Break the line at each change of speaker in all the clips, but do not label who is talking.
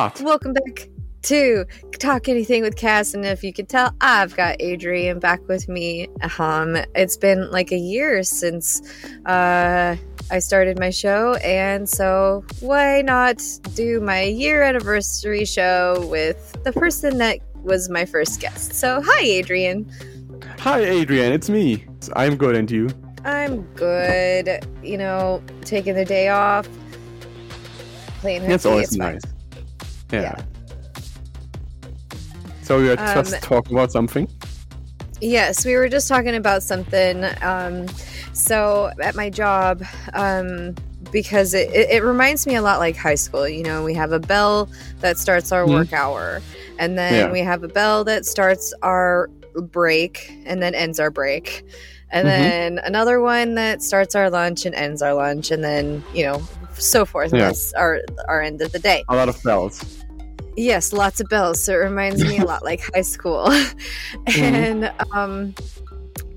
Start.
Welcome back to Talk Anything with Cass, and if you could tell, I've got Adrian back with me. Um, it's been like a year since uh, I started my show, and so why not do my year anniversary show with the person that was my first guest? So, hi, Adrian.
Hi, Adrian. It's me. I'm good, and you?
I'm good. You know, taking the day off, playing. Hooky,
always nice. Yeah.
Yeah.
So we
Um,
just talking about something.
Yes, we were just talking about something. Um, so at my job, um, because it, it, it reminds me a lot like high school. You know, we have a bell that starts our
Mhm.
work hour, and then
Yeah.
we have a bell that starts our break and then ends our break. And
Mhm.
then another one that starts our lunch and ends our lunch, and then you know, so forth.
Yeah.
That's our our end of the day.
A lot of bells.
Yes, lots of bells. So it reminds me a lot like high school. and um,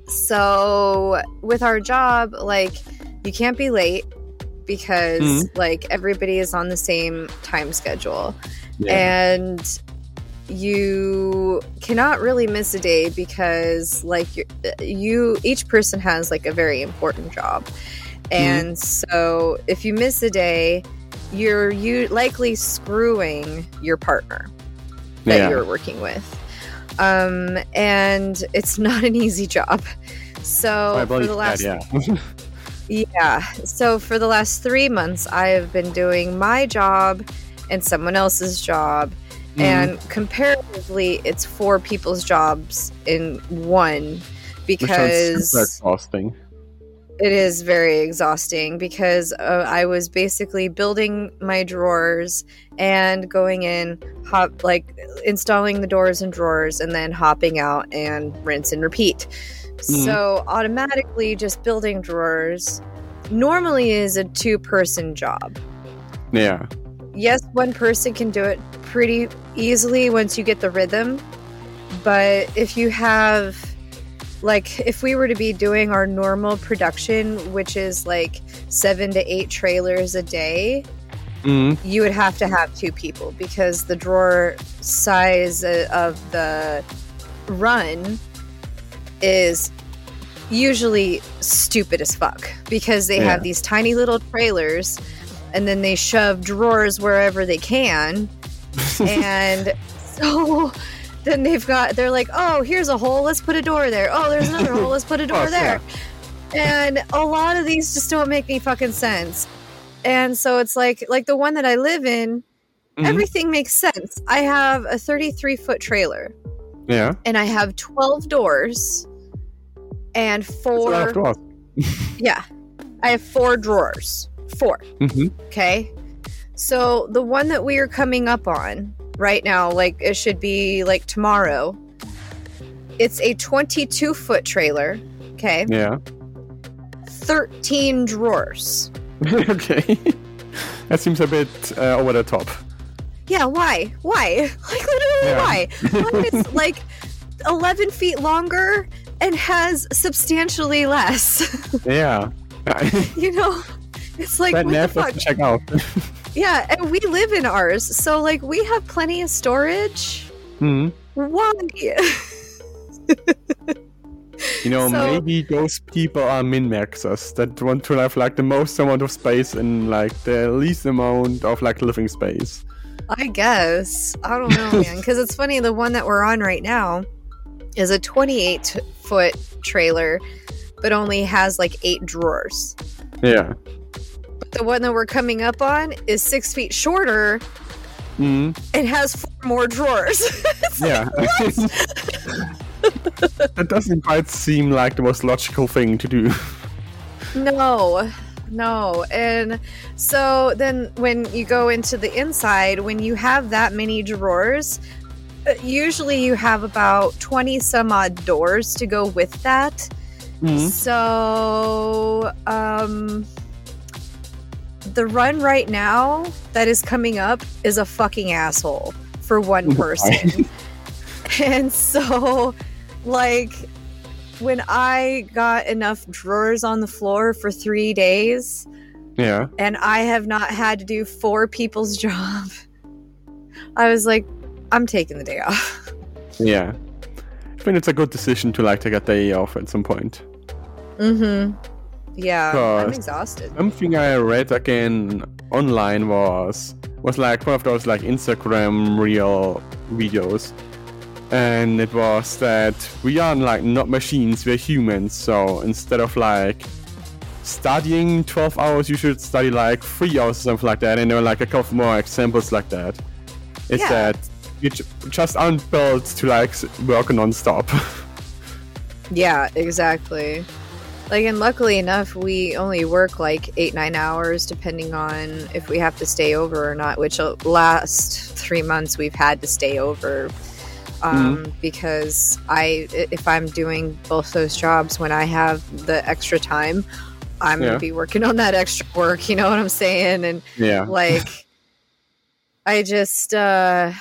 so with our job, like you can't be late because
Mhm.
like everybody is on the same time schedule
Yeah.
and you cannot really miss a day because like you, you each person has like a very important job and so if you miss a day you're you likely screwing your partner that
yeah.
you're working with um and it's not an easy job so for the
that,
last
yeah.
yeah. So for the last three months, I have been doing my job and someone else's job.
Mhm.
And comparatively, it's four people's jobs in one because
exhausting.
It is very exhausting because uh, I was basically building my drawers and going in, hop like installing the doors and drawers, and then hopping out and rinse and repeat.
Mhm.
So automatically, just building drawers normally is a two-person job.
Yeah.
Yes, one person can do it pretty easily once you get the rhythm, but if you have like if we were to be doing our normal production which is like 7 to 8 trailers a day
Mm.
you would have to have two people because the drawer size of the run is usually stupid as fuck because they
Yeah.
have these tiny little trailers and then they shove drawers wherever they can and so then they've got they're like oh here's a hole let's put a door there. Oh there's another hole let's put a door
Oh,
there. And a lot of these just don't make any fucking sense. And so it's like like the one that i live in
Mhm.
everything makes sense. I have a 33 foot trailer.
Yeah.
and i have 12 doors and
That's a lot
four yeah. I have four drawers. Four.
Mhm.
Okay. So the one that we are coming up on right now, like it should be like tomorrow, it's a 22 foot trailer. Okay.
Yeah.
13 drawers.
okay. that seems a bit uh, over the top.
Yeah. Why? Why? Like literally
Yeah.
why? One is like 11 feet longer and has substantially less.
Yeah.
you know? It's like,
that
what the fuck?
to check out.
Yeah. And we live in ours. So, like, we have plenty of storage.
Hmm.
Why?
You know,
So-
maybe those people are min maxers that want to have like the most amount of space and like the least amount of like living space.
I guess. I don't know, man. Because it's funny, the one that we're on right now is a 28 foot trailer, but only has like eight drawers.
Yeah.
But the one that we're coming up on is six feet shorter
Mm,
and has four more drawers.
Yeah. that doesn't quite seem like the most logical thing to do.
no, no. And so then when you go into the inside, when you have that many drawers, uh, usually you have about 20 some odd doors to go with that.
Mm,
So, um, the run right now that is coming up is a fucking asshole for one person. and so, like, when I got enough drawers on the floor for three days
yeah.
and I have not had to do four people's job, I was like, I'm taking the day off.
Yeah. I think it's a good decision to like take a day off at some point.
Mm-hmm. Yeah, I'm exhausted.
Something I read again online was was like one of those like Instagram reel videos. And it was that we are like not machines, we're humans, so instead of like studying 12 hours, you should study like 3 hours or something like that. And there were like a couple more examples like that. It's
Yeah.
that you just aren't built to like work non-stop.
Yeah, exactly. Like, and luckily enough, we only work like eight, nine hours, depending on if we have to stay over or not. Which uh, last three months we've had to stay over um, because I, i- if I'm doing both those jobs when I have the extra time, I'm
Yeah.
gonna be working on that extra work. You know what I'm saying? And
yeah.
like i just uh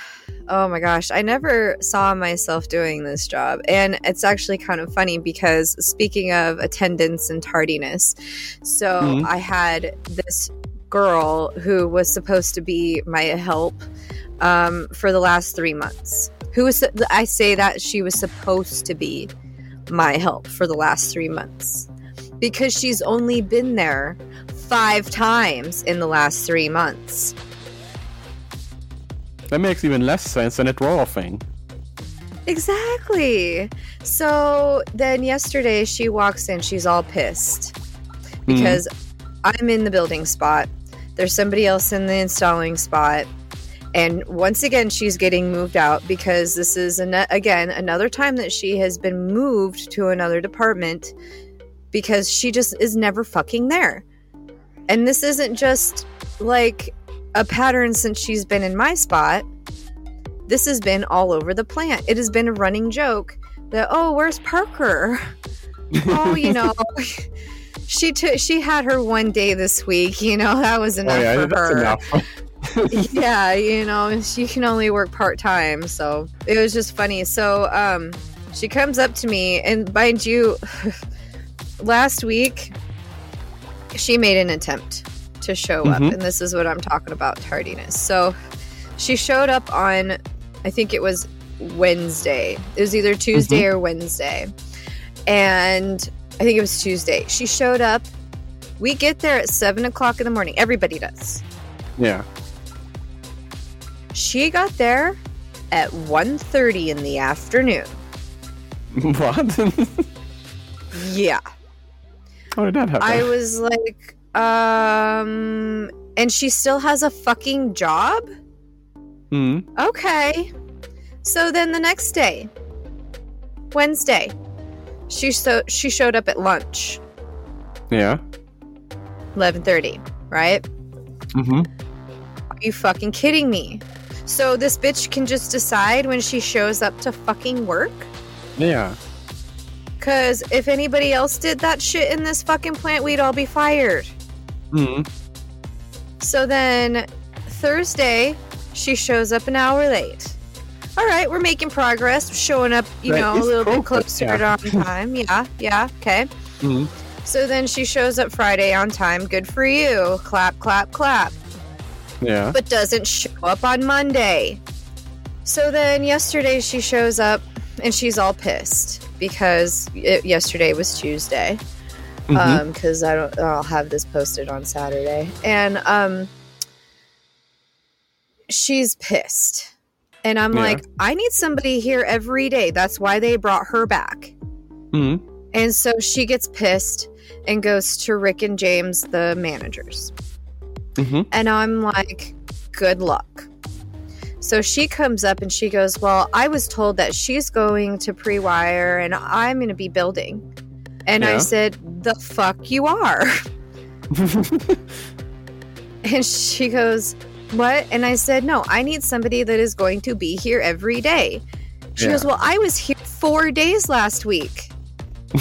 oh my gosh i never saw myself doing this job and it's actually kind of funny because speaking of attendance and tardiness so
Mhm.
i had this girl who was supposed to be my help um, for the last three months who was i say that she was supposed to be my help for the last three months because she's only been there five times in the last three months.
That makes even less sense than a draw thing.
Exactly. So then yesterday she walks in, she's all pissed hmm. because I'm in the building spot. There's somebody else in the installing spot. And once again, she's getting moved out because this is, an- again, another time that she has been moved to another department because she just is never fucking there. And this isn't just like a pattern since she's been in my spot. This has been all over the plant. It has been a running joke that, oh, where's Parker? oh, you know, she took she had her one day this week. You know, that was enough
oh yeah,
for her.
enough.
yeah, you know, she can only work part time, so it was just funny. So, um, she comes up to me, and mind you, last week she made an attempt to show up,
Mhm.
and this is what I'm talking about tardiness. So, she showed up on, I think it was Wednesday. It was either Tuesday or Wednesday, and I think it was Tuesday. She showed up. We get there at seven o'clock in the morning. Everybody does.
yeah.
She got there at 1.30 in the afternoon.
what?
Yeah.
How did that happen?
I was like, um, and she still has a fucking job?
Hmm.
Okay. So then the next day, Wednesday, she so she showed up at lunch,
Yeah.
11:30, right?
Mm-hmm.
Are you fucking kidding me? So this bitch can just decide when she shows up to fucking work?
Yeah.
Cuz if anybody else did that shit in this fucking plant, we'd all be fired.
Hmm.
So then Thursday, she shows up an hour late. All right, we're making progress, showing up, you
That
know, a little bit closer
yeah.
on time. Yeah, yeah, okay.
Hmm.
So then she shows up Friday on time. Good for you. Clap, clap, clap.
Yeah.
But doesn't show up on Monday. So then yesterday she shows up and she's all pissed because it, yesterday was Tuesday.
Mhm.
um because i don't i'll have this posted on saturday and um she's pissed and i'm
Yeah.
like i need somebody here every day that's why they brought her back
Hmm.
and so she gets pissed and goes to rick and james the managers
Mm-hmm.
and i'm like good luck so she comes up and she goes well i was told that she's going to pre-wire and i'm going to be building and i said the fuck you are And she goes, What? And I said, No, I need somebody that is going to be here every day. She
Yeah.
goes, Well, I was here four days last week.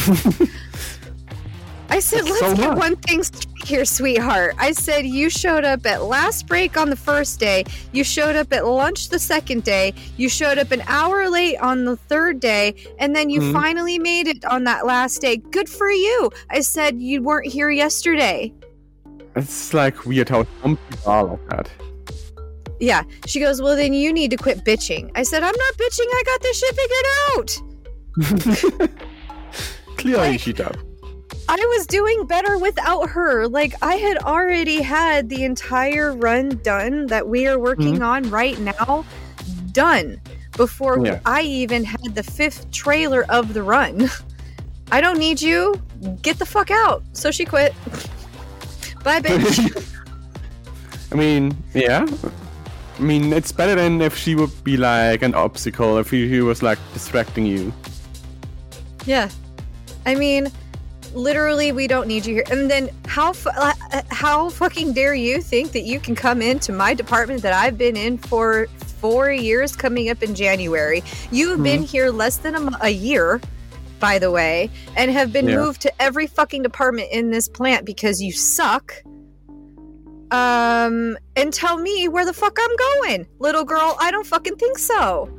I said,
That's
Let's
so
get one thing straight here, sweetheart. I said, You showed up at last break on the first day. You showed up at lunch the second day. You showed up an hour late on the third day. And then you
Mhm.
finally made it on that last day. Good for you. I said, You weren't here yesterday.
it's like weird how some people are like that.
Yeah. She goes, Well, then you need to quit bitching. I said, I'm not bitching. I got this shit figured out.
Clearly,
Like-
she does.
I was doing better without her. Like, I had already had the entire run done that we are working mm-hmm. on right now done before
Yeah.
I even had the fifth trailer of the run. I don't need you. Get the fuck out. So she quit. Bye, bitch.
I mean, yeah. I mean, it's better than if she would be like an obstacle, if she was like distracting you.
Yeah. I mean, literally, we don't need you here. And then how uh, uh, how fucking dare you think that you can come into my department that I've been in for four years, coming up in January? You have been here less than a, a year, by the way, and have been
Yeah.
moved to every fucking department in this plant because you suck. Um, and tell me where the fuck I'm going, little girl. I don't fucking think so.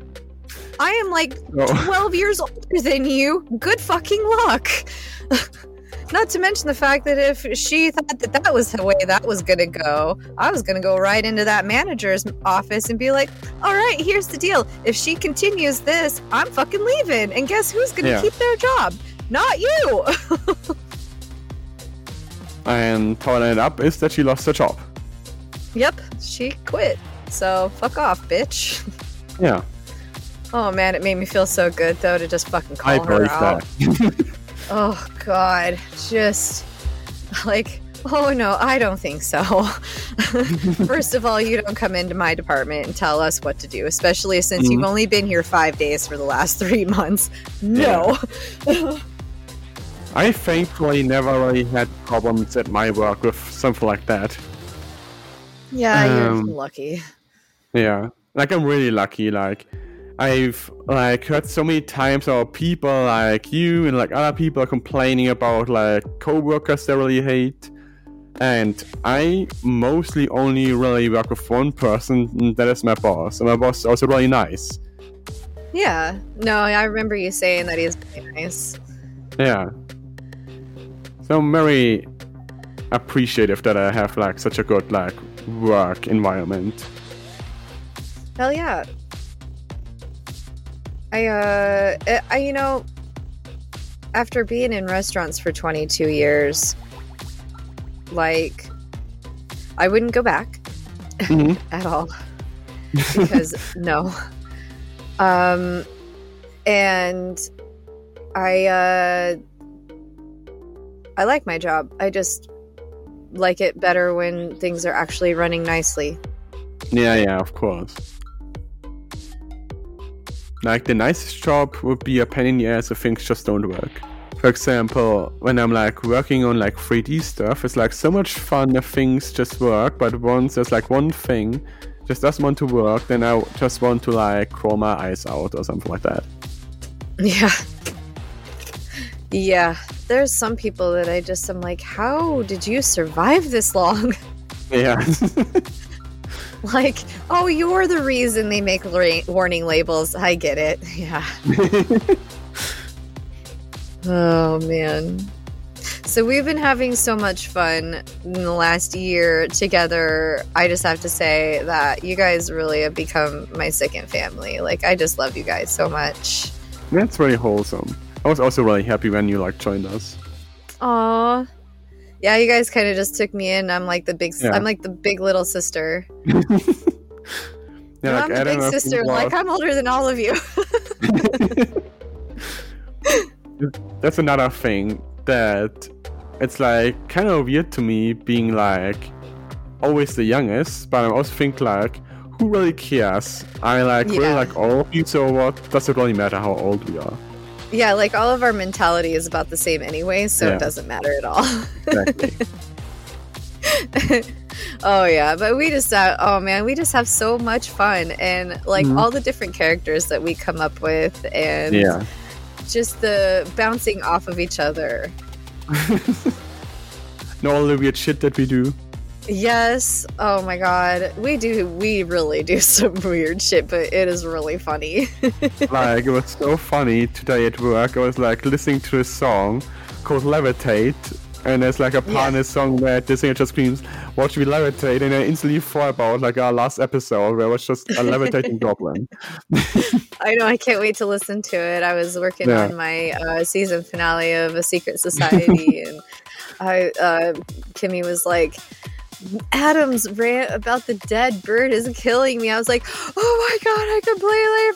I am like oh.
So,
12 years older than you. Good fucking luck. Not to mention the fact that if she thought that that was the way that was going to go, I was going to go right into that manager's office and be like, all right, here's the deal. If she continues this, I'm fucking leaving. And guess who's going to
Yeah.
keep their job? Not you.
and following it up is that she lost her job.
yep, she quit. So fuck off, bitch.
Yeah,
Oh man, it made me feel so good though to just fucking call
I
her out.
that.
Oh God, just like, oh no, I don't think so. First of all, you don't come into my department and tell us what to do, especially since you've
Mhm.
only been here five days for the last three months. No.
I thankfully never really had problems at my work with something like that.
Yeah, you're
Um,
lucky.
Yeah, like I'm really lucky. Like I've like heard so many times about people like you and like other people are complaining about like coworkers they really hate. And I mostly only really work with one person, and that is my boss. And my boss is also really nice.
Yeah. No, I remember you saying that he's very nice.
Yeah. So I'm very appreciative that I have like such a good like work environment.
Hell yeah. I uh I- you know after being in restaurants for 22 years like I wouldn't go back
Mhm.
at all because no. Um and I uh I like my job. I just like it better when things are actually running nicely.
Yeah, yeah, of course. Like the nicest job would be a pain in the ass if things just don't work. For example, when I'm like working on like 3D stuff, it's like so much fun if things just work, but once there's like one thing just doesn't want to work, then I just want to like crawl my eyes out or something like that.
Yeah. Yeah. There's some people that I just am like, how did you survive this long?
Yeah.
like, oh, you're the reason they make ra- warning labels. I get it. Yeah. Oh, man. So we've been having so much fun in the last year together. I just have to say that you guys really have become my second family. Like, I just love you guys so much.
That's really wholesome. I was also really happy when you like joined us.
Aw. Yeah, you guys kind of just took me in. I'm like the big.
Yeah.
I'm like the big little sister.
Yeah,
No,
like,
I'm the big
know if you
sister. Like I'm older than all of you.
that's another thing that it's like kind of weird to me being like always the youngest, but I also think like who really cares? I like really
Yeah.
like all of you, so what does it really matter how old we are?
Yeah, like all of our mentality is about the same anyway, so
Yeah.
it doesn't matter at all.
Exactly.
oh yeah, but we just uh, oh man, we just have so much fun and like
Mhm.
all the different characters that we come up with and
yeah.
just the bouncing off of each other.
and all the weird shit that we do.
Yes. Oh my god. We do we really do some weird shit, but it is really funny.
like it was so funny today at work. I was like listening to a song called Levitate, and there's like a part
Yeah.
in the song where the singer just screams, "Watch me levitate," and I instantly thought about like our last episode where it was just a levitating goblin.
I know. I can't wait to listen to it. I was working
Yeah.
on my uh, season finale of A Secret Society, and I uh, Kimmy was like, "Adam's rant about the dead bird is killing me." I was like, "Oh my god, I completely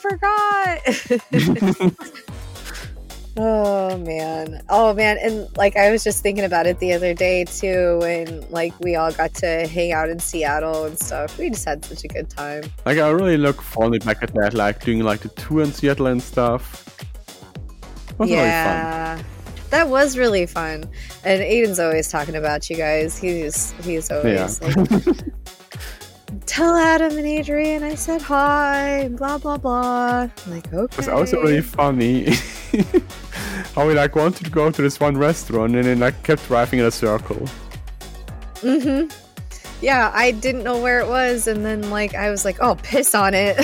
forgot." oh man, oh man, and like I was just thinking about it the other day too, when like we all got to hang out in Seattle and stuff. We just had such a good time.
like I really look fondly back at that, like doing like the tour in Seattle and stuff. It was really fun.
yeah. That was really fun. And Aiden's always talking about you guys. He's he's always
Yeah.
like Tell Adam and Adrian I said hi and blah blah blah. I'm like, okay.
It was also really funny how we like wanted to go to this one restaurant and then like kept driving in a circle.
Mm-hmm. Yeah, I didn't know where it was, and then like I was like, oh piss on it.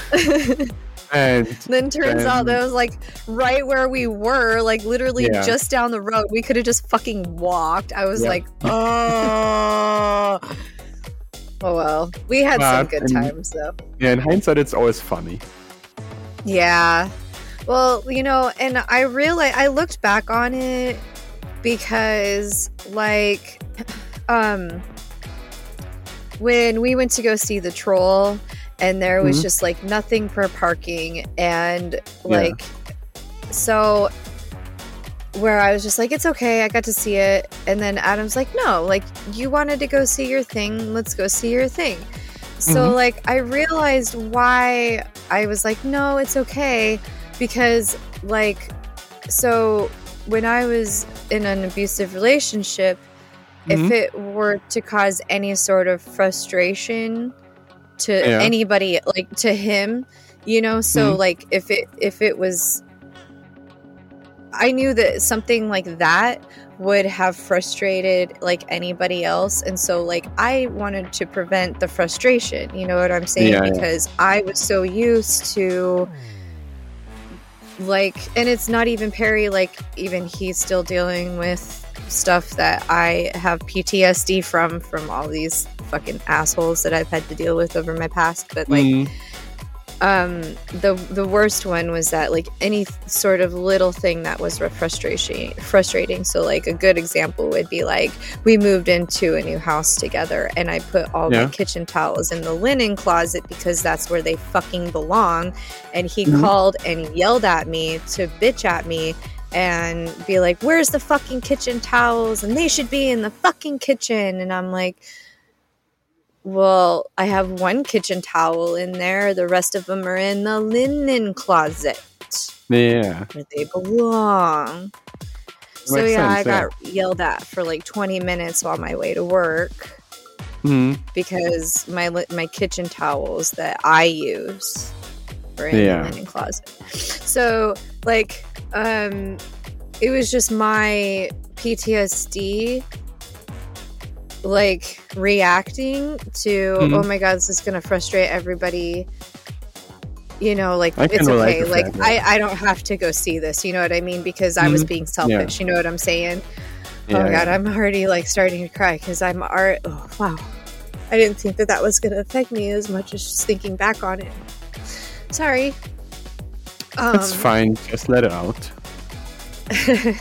and
then turns out that was like right where we were, like literally
Yeah.
just down the road. We could have just fucking walked. I was
Yeah.
like, oh. Oh well, we had some good
and-
times though.
yeah, in hindsight, it's always funny.
Yeah. Well, you know, and I really I looked back on it because like um when we went to go see the troll and there was
Mhm.
just like nothing for parking and like so where I was just like, it's okay, I got to see it. And then Adam's like, no, like, you wanted to go see your thing, let's go see your thing. So,
Mhm.
like, I realized why I was like, no, it's okay. Because, like, so when I was in an abusive relationship,
Mhm.
if it were to cause any sort of frustration to
Yeah.
anybody, like to him, you know, so
Mhm.
like if it if it was I knew that something like that would have frustrated like anybody else and so like I wanted to prevent the frustration, you know what I'm saying?
Yeah, yeah.
because I was so used to like and it's not even Perry like even he's still dealing with stuff that I have PTSD from from all these fucking assholes that I've had to deal with over my past but like
Mm,
um the the worst one was that like any sort of little thing that was frustration frustrating so like a good example would be like we moved into a new house together and i put all
Yeah.
my kitchen towels in the linen closet because that's where they fucking belong and he
Mhm.
called and yelled at me to bitch at me and be like where's the fucking kitchen towels and they should be in the fucking kitchen and i'm like well, I have one kitchen towel in there. The rest of them are in the linen closet
yeah.
where they belong. So yeah, I
sense, yeah.
got yelled at for like 20 minutes on my way to work
Mhm.
because my my kitchen towels that I use are in
Yeah.
the linen closet. So like um it was just my PTSD like reacting to
Mhm.
oh my god this is going to frustrate everybody you know like it's okay like
that.
I, I don't have to go see this you know what i mean because i was
Mhm.
being selfish you know what i'm saying
Yeah,
oh my god
yeah.
i'm already like starting to cry because i'm art oh wow i didn't think that that was going to affect me as much as just thinking back on it sorry um,
It's fine. Just let it out.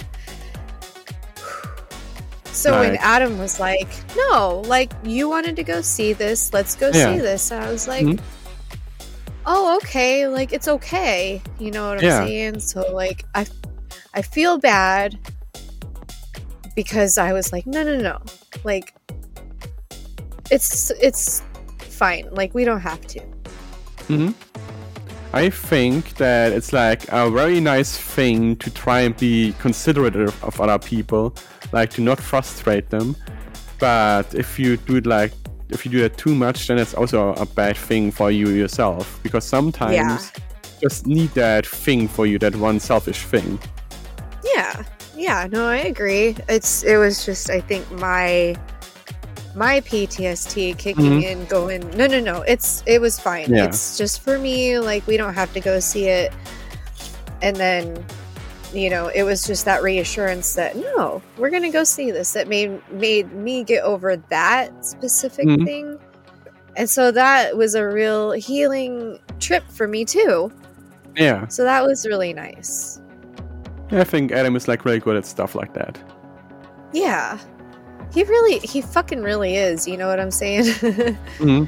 so when Adam was like, "No, like you wanted to go see this, let's go
Yeah.
see this," I was like,
Mhm.
"Oh, okay, like it's okay." You know what I'm
Yeah.
saying? So like I, I feel bad because I was like, "No, no, no, like it's it's fine. Like we don't have to."
hmm I think that it's like a very nice thing to try and be considerate of, other people, like to not frustrate them. But if you do it like if you do that too much, then it's also a bad thing for you yourself because sometimes
Yeah.
you just need that thing for you, that one selfish thing.
Yeah. Yeah, no, I agree. It's it was just I think my my PTSD kicking
Mhm.
in going no no no it's it was fine
Yeah.
it's just for me like we don't have to go see it and then you know, it was just that reassurance that no, we're gonna go see this. That made made me get over that specific
Mhm.
thing, and so that was a real healing trip for me too.
Yeah,
So that was really nice.
I think Adam is like really good at stuff like that.
Yeah, he really, he fucking really is. You know what I'm saying?
Mhm.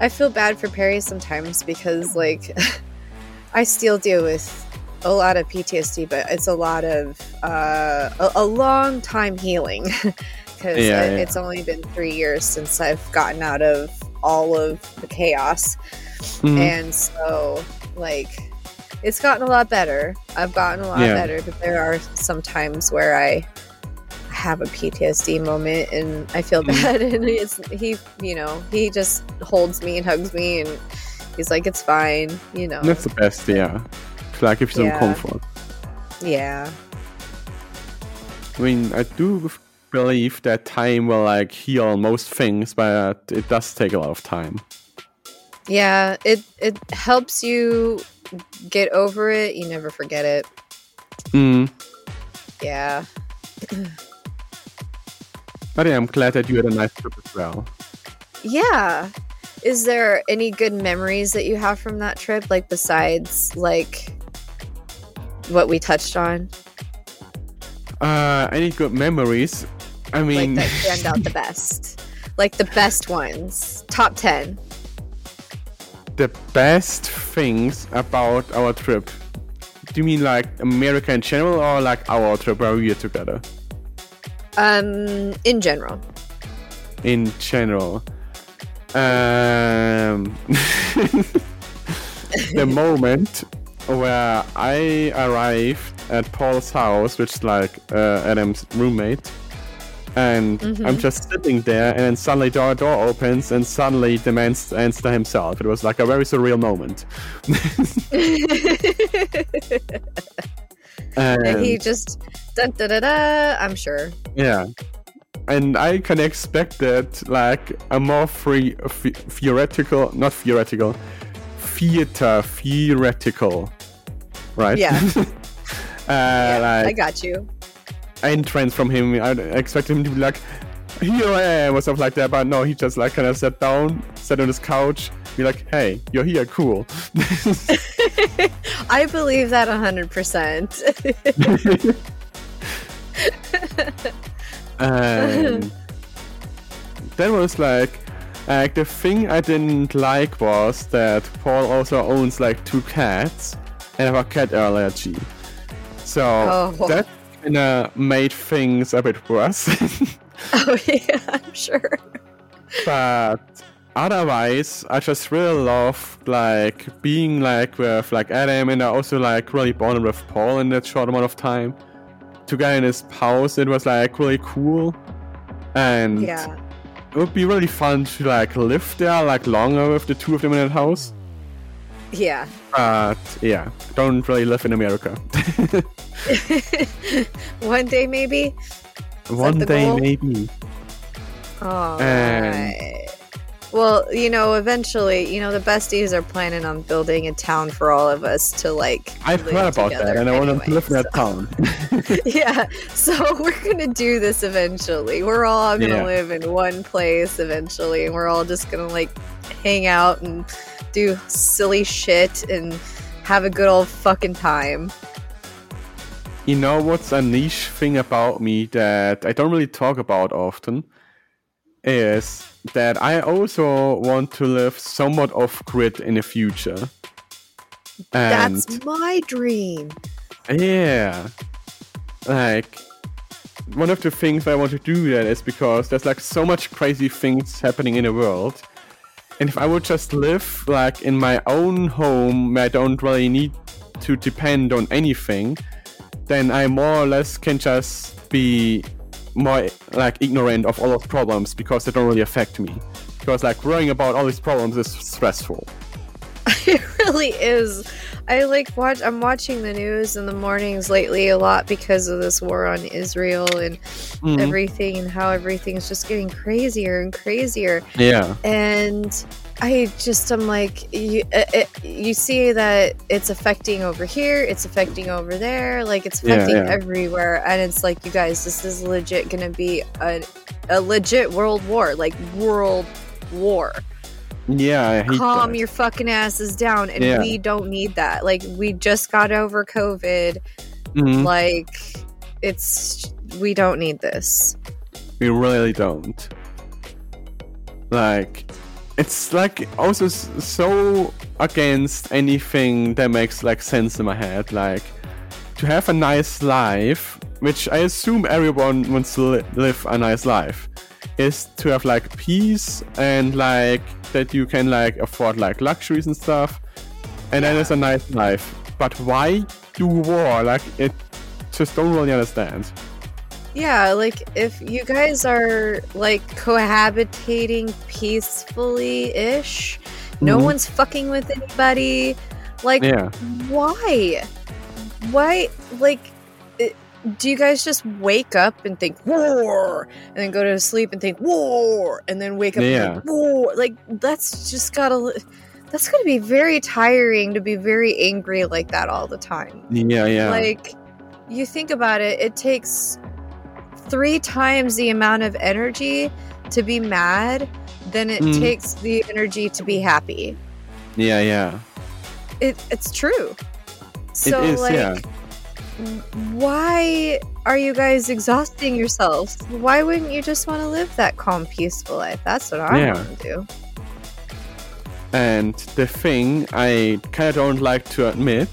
I feel bad for Perry sometimes because like I still deal with a lot of PTSD, but it's a lot of uh, a, a long time healing because
Yeah, yeah.
it's only been three years since I've gotten out of all of the chaos,
Mhm.
and so like it's gotten a lot better. I've gotten a lot
Yeah.
better, but there are some times where I have a PTSD moment and I feel
Mhm.
bad and it's he you know he just holds me and hugs me and he's like it's fine you know
That's the best, yeah. Like give you some
Yeah.
comfort.
yeah
I mean, I do believe that time will like heal most things, but it does take a lot of time.
yeah it it helps you get over it you never forget it
Mm.
yeah
But yeah, I'm glad that you had a nice trip as well.
yeah is there any good memories that you have from that trip like besides like what we touched on
Uh, any good memories? I mean,
like that stand out the best like the best ones top 10
the best things about our trip. Do you mean like America in general or like our trip where we were together?
Um in general
In general. Um, the moment where I arrived at Paul's house, which is like uh, Adam's roommate, and I'm
Mhm.
just sitting there, and suddenly the door opens, and suddenly the man stands there himself. It was like a very surreal moment. and,
he just dun, da, da, da, I'm sure.
yeah. And I can expect that like a more free th- theoretical, not theoretical, theater theoretical, right?
Yeah.
uh,
I
like
got you.
entrance from him. I expected him to be like, "Here I am" or something like that. But no, he just like kind of sat down, sat on his couch, be like, "Hey, you're here, cool."
I believe that 100%.
and that was like like the thing I didn't like was that Paul also owns like two cats and have a cat allergy. So
Oh.
that kinda made things a bit worse.
oh, yeah, I'm sure.
but otherwise I just really loved like being like with like Adam and I also like really bonded with Paul in that short amount of time. Together in his house it was like really cool. And
Yeah.
it would be really fun to like live there like longer with the two of them in that house.
Yeah.
But yeah, don't really live in America.
One day, maybe.
One day
goal?
maybe.
All
And-
right. Well, you know, eventually, you know, the besties are planning on building a town for all of us to like.
I've heard about that and I want to live in that
so-
town.
yeah so we're gonna do this eventually we're all gonna
Yeah.
live in one place eventually and we're all just gonna like hang out and do silly shit and have a good old fucking time
You know what's a niche thing about me that I don't really talk about often? Is that I also want to live somewhat off grid in the future. And
that's my dream
yeah, like one of the things I want to do that is because there's like so much crazy things happening in the world. And if I would just live like in my own home where I don't really need to depend on anything, then I more or less can just be more like ignorant of all those problems because they don't really affect me. Because like worrying about all these problems is stressful.
It really is. I like watch. I'm watching the news in the mornings lately a lot because of this war on Israel and
Mhm.
everything, and how everything's just getting crazier and crazier.
yeah.
And I just am like, you, uh, it, you see that it's affecting over here, it's affecting over there, like it's affecting
yeah.
everywhere, and it's like, you guys, this is legit gonna be a, a legit world war, like world war
Yeah, I hate
calm
that.
your fucking asses down and
Yeah.
we don't need that like we just got over covid
Mhm.
like it's we don't need this
We really don't. Like, it's like also so against anything that makes like sense in my head. Like, to have a nice life, which I assume everyone wants to li- live a nice life, is to have like peace and like that you can like afford like luxuries and stuff, and then it's a nice life. But why do war? Like, it just don't really understand.
Yeah like if you guys are like cohabitating peacefully ish no
Mhm.
one's fucking with anybody like
Yeah.
why why like it, do you guys just wake up and think war and then go to sleep and think war and then wake up
Yeah.
and think war like that's just gotta that's gonna be very tiring to be very angry like that all the time
Yeah, yeah.
like you think about it it takes three times the amount of energy to be mad than it
Mm.
takes the energy to be happy
yeah, yeah.
it, it's true so
it is,
like
yeah.
why are you guys exhausting yourselves why wouldn't you just want to live that calm peaceful life that's what i
Yeah.
want to do
And the thing I kind of don't like to admit,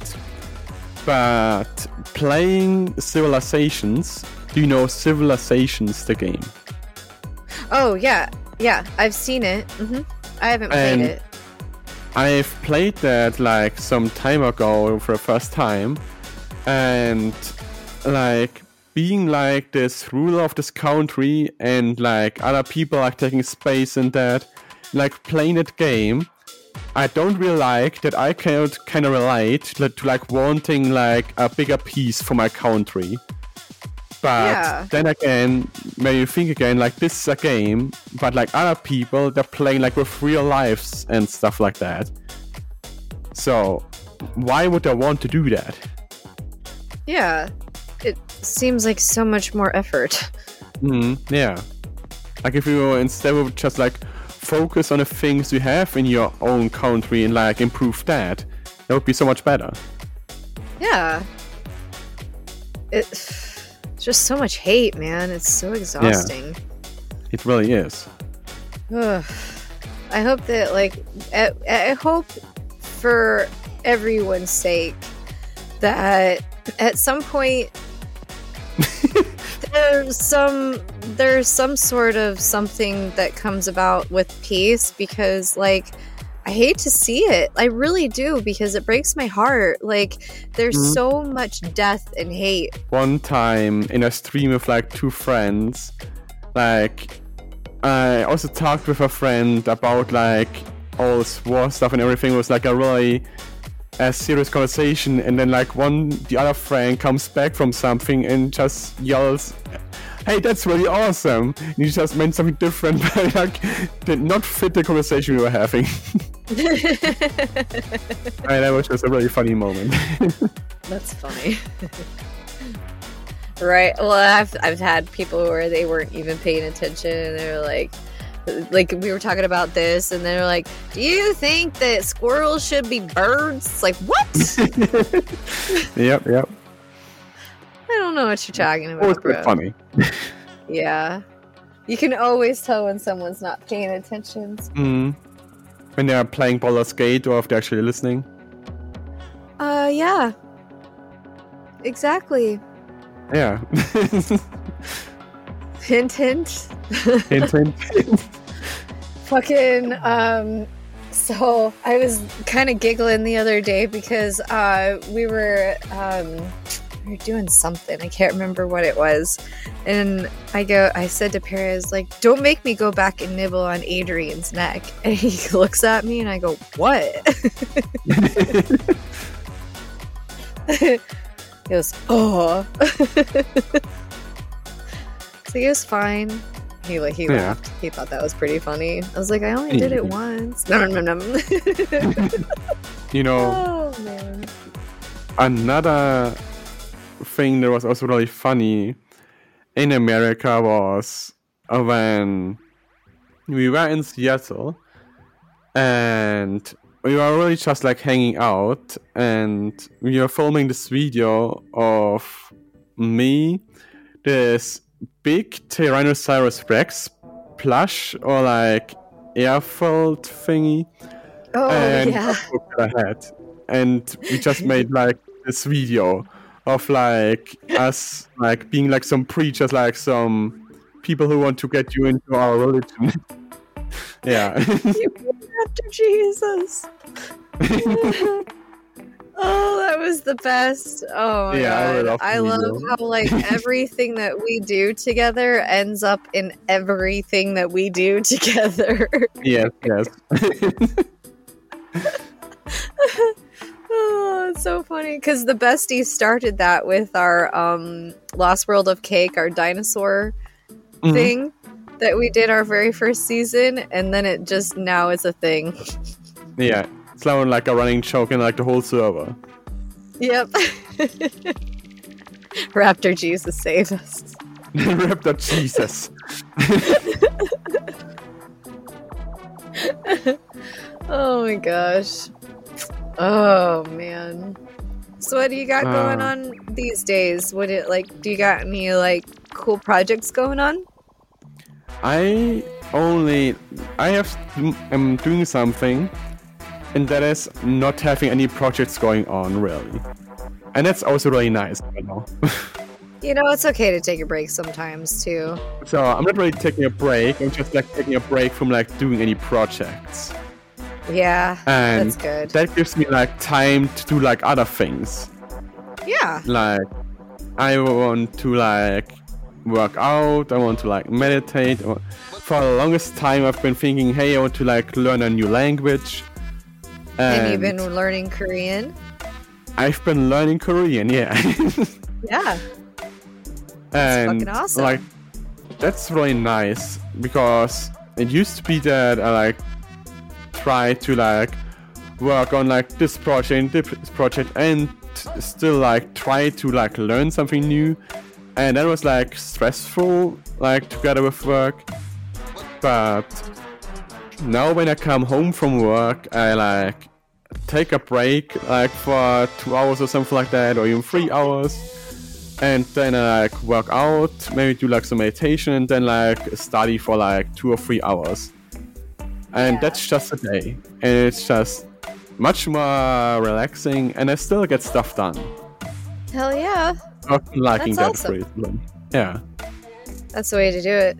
but playing Civilizations, do you know Civilizations, the game?
oh yeah yeah i've seen it hmm i haven't played
And-
it
I've played that like some time ago for the first time, and like being like this ruler of this country and like other people like taking space in that, like playing that game. I don't really like that I can kind of relate to like wanting like a bigger piece for my country. But
Yeah.
then again, when you think again, like this is a game, but like other people, they're playing like with real lives and stuff like that. So, why would I want to do that?
yeah it seems like so much more effort
Mm, yeah. Like if you instead of just like focus on the things you have in your own country and like improve that, that would be so much better.
Yeah. It, it's just so much hate, man. It's so exhausting.
It really is.
Ugh. I hope that, like, I, I hope for everyone's sake that at some point there's some there's some sort of something that comes about with peace because like I hate to see it. I really do because it breaks my heart. Like there's
Mhm.
so much death and hate.
One time in a stream with like two friends, like I also talked with a friend about like all this war stuff and everything. It was like a really a serious conversation, and then like one the other friend comes back from something and just yells, "Hey, that's really awesome!" And you just meant something different, but like did not fit the conversation we were having. I and that was just a really funny moment.
That's funny. right. Well, I've I've had people where they weren't even paying attention and they're like like we were talking about this and they're like, "Do you think that squirrels should be birds?" It's like, "What?"
yep, yep.
I don't know what you're talking about.
Always
bro.
funny.
Yeah. You can always tell when someone's not paying attention.
Mm. When they're playing Baldur's Gate or if they're actually listening.
Uh yeah. Exactly.
Yeah.
Hint hint.
hint, hint.
fucking um so i was kind of giggling the other day because uh we were um we were doing something. I can't remember what it was. And I go, I said to Perez, like, don't make me go back and nibble on Adrian's neck. And he looks at me and I go, what? he goes, oh. so he was fine. He like he
Yeah.
laughed. He thought that was pretty funny. I was like, I only did it once. No, no, no, no.
you know,
oh man.
another thing that was also really funny in America was uh, when we were in Seattle and we were really just like hanging out and we were filming this video of me, this big Tyrannosaurus Rex plush or like airfilled thingy
Oh
and
yeah.
that I had. And we just made like this video of like us like being like some preachers, like some people who want to get you into our religion. yeah.
you After Jesus. oh, that was the best. Oh my
Yeah, I
god.
love
I love how like everything that we do together ends up in everything that we do together.
yes, yes.
It's so funny because the besties started that with our um Lost World of Cake, our dinosaur
Mhm.
thing that we did our very first season, and then it just now is a thing.
Yeah. It's now like a running joke in like the whole server.
Yep. Raptor Jesus save us.
Raptor Jesus.
Oh my gosh. Oh man. So what do you got going
Uh.
on these days? What it like do you got any like cool projects going on?
I only I have I'm doing something, and that is not having any projects going on really, and that's also really nice. You know.
You know, it's okay to take a break sometimes too.
so I'm not really taking a break. I'm just like taking a break from like doing any projects,
Yeah.
and
that's good.
that gives me like time to do like other things.
yeah.
Like I want to like work out. I want to like meditate. For the longest time, I've been thinking, hey, I want to like learn a new language.
And you've been learning Korean?
I've been learning Korean, yeah.
Yeah.
and
fucking awesome.
like that's really nice because it used to be that I like try to like work on like this project, this project, and still like try to like learn something new, and that was like stressful, like together with work. But now when I come home from work, I like take a break like for two hours or something like that, or even three hours and then I like work out, maybe do like some meditation, and then like study for like two or three hours. And
Yeah.
that's just a day, and it's just much more relaxing, and I still get stuff done.
Hell yeah.
Been liking
That's
that
awesome.
Yeah,
That's the way to do it.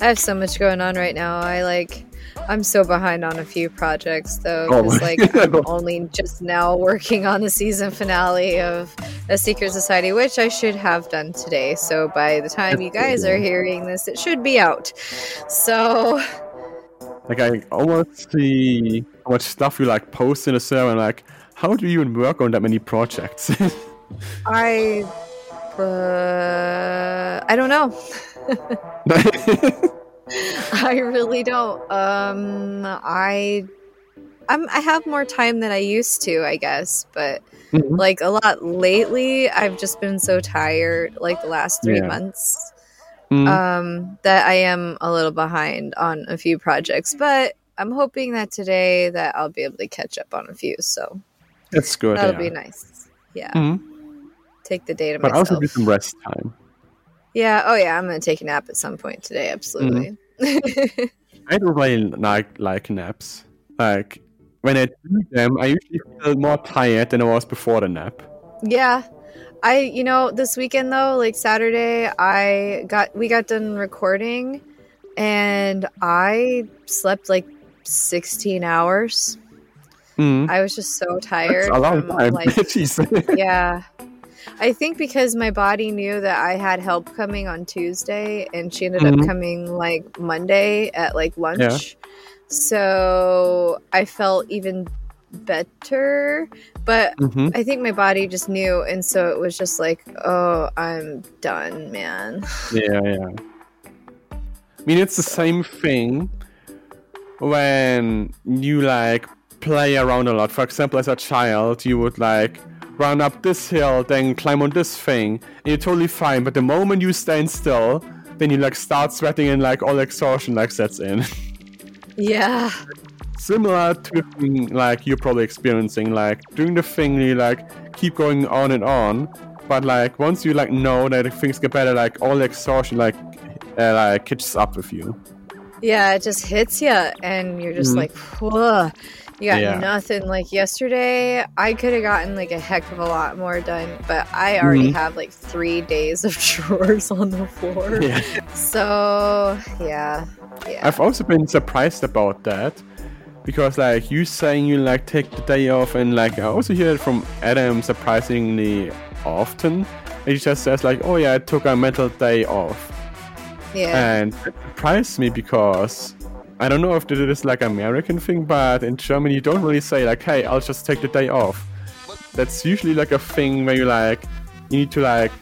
I have so much going on right now. I like I'm so behind on a few projects though,
Oh
because like I'm only just now working on the season finale of A Secret Society, which I should have done today. So by the time you guys are hearing this, it should be out. So
like I almost see how much stuff you like post in a server, and like, how do you even work on that many projects?
I uh, I don't know. I really don't. Um, I, I'm, I have more time than I used to, I guess, but
Mhm.
like a lot lately, I've just been so tired, like the last three
Yeah.
months,
Mm,
um, that I am a little behind on a few projects. But I'm hoping that today that I'll be able to catch up on a few. So
that's good.
that'll
yeah.
be nice. Yeah,
Mhm.
take the day to
But
myself.
also do some rest time.
Yeah. Oh, yeah. I'm gonna take a nap at some point today. Absolutely.
I don't really like like naps. Like when I do them, I usually feel more tired than I was before the nap.
yeah. I, you know, this weekend though, like Saturday, I got we got done recording, and I slept like 16 hours.
Mm.
I was just so tired.
That's a long
from,
time.
Like, yeah. I think because my body knew that I had help coming on Tuesday and she ended
Mhm.
up coming like Monday at like lunch. So I felt even better. But
hmm
I think my body just knew. And so it was just like, oh, I'm done, man.
Yeah, yeah. I mean, it's the same thing when you like play around a lot. For example, as a child, you would like run up this hill, then climb on this thing, and you're totally fine. But the moment you stand still, then you like start sweating and like all exhaustion like sets in.
Yeah.
Similar to like you're probably experiencing, like doing the thing you like keep going on and on, but like once you like know that things get better, like all the exhaustion like uh, like catches up with you.
Yeah, it just hits you, and you're just
Mhm.
like, whoa. You got
Yeah.
nothing. Like yesterday, I could have gotten like a heck of a lot more done, but I already
Mhm.
have like three days of chores on the floor.
Yeah.
So, yeah. Yeah.
I've also been surprised about that because like you saying you like take the day off and like I also hear it from Adam surprisingly often. He just says like, "Oh yeah, I took a mental day off,"
yeah.
and it surprised me because I don't know if this is like American thing, but in Germany you don't really say like, "Hey, I'll just take the day off." That's usually like a thing where you like you need to like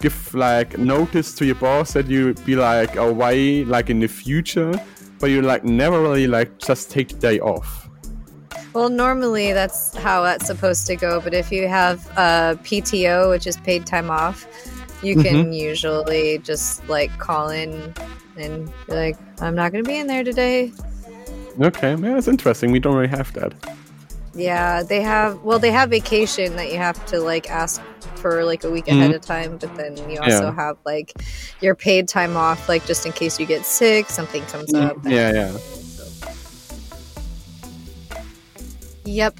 give like notice to your boss that you be like away like in the future, but you like never really like just take the day off.
Well, normally that's how that's supposed to go, but if you have uh, PTO, which is paid time off, you
Mm-hmm.
can usually just like call in and be like, I'm not going to be in there today.
Okay, yeah, that's interesting. We don't really have that.
Yeah, they have. Well, they have vacation that you have to like ask for like a week ahead
Mhm.
of time, but then you also
Yeah.
have like your paid time off, like just in case you get sick, something comes up.
Yeah, yeah.
Yep.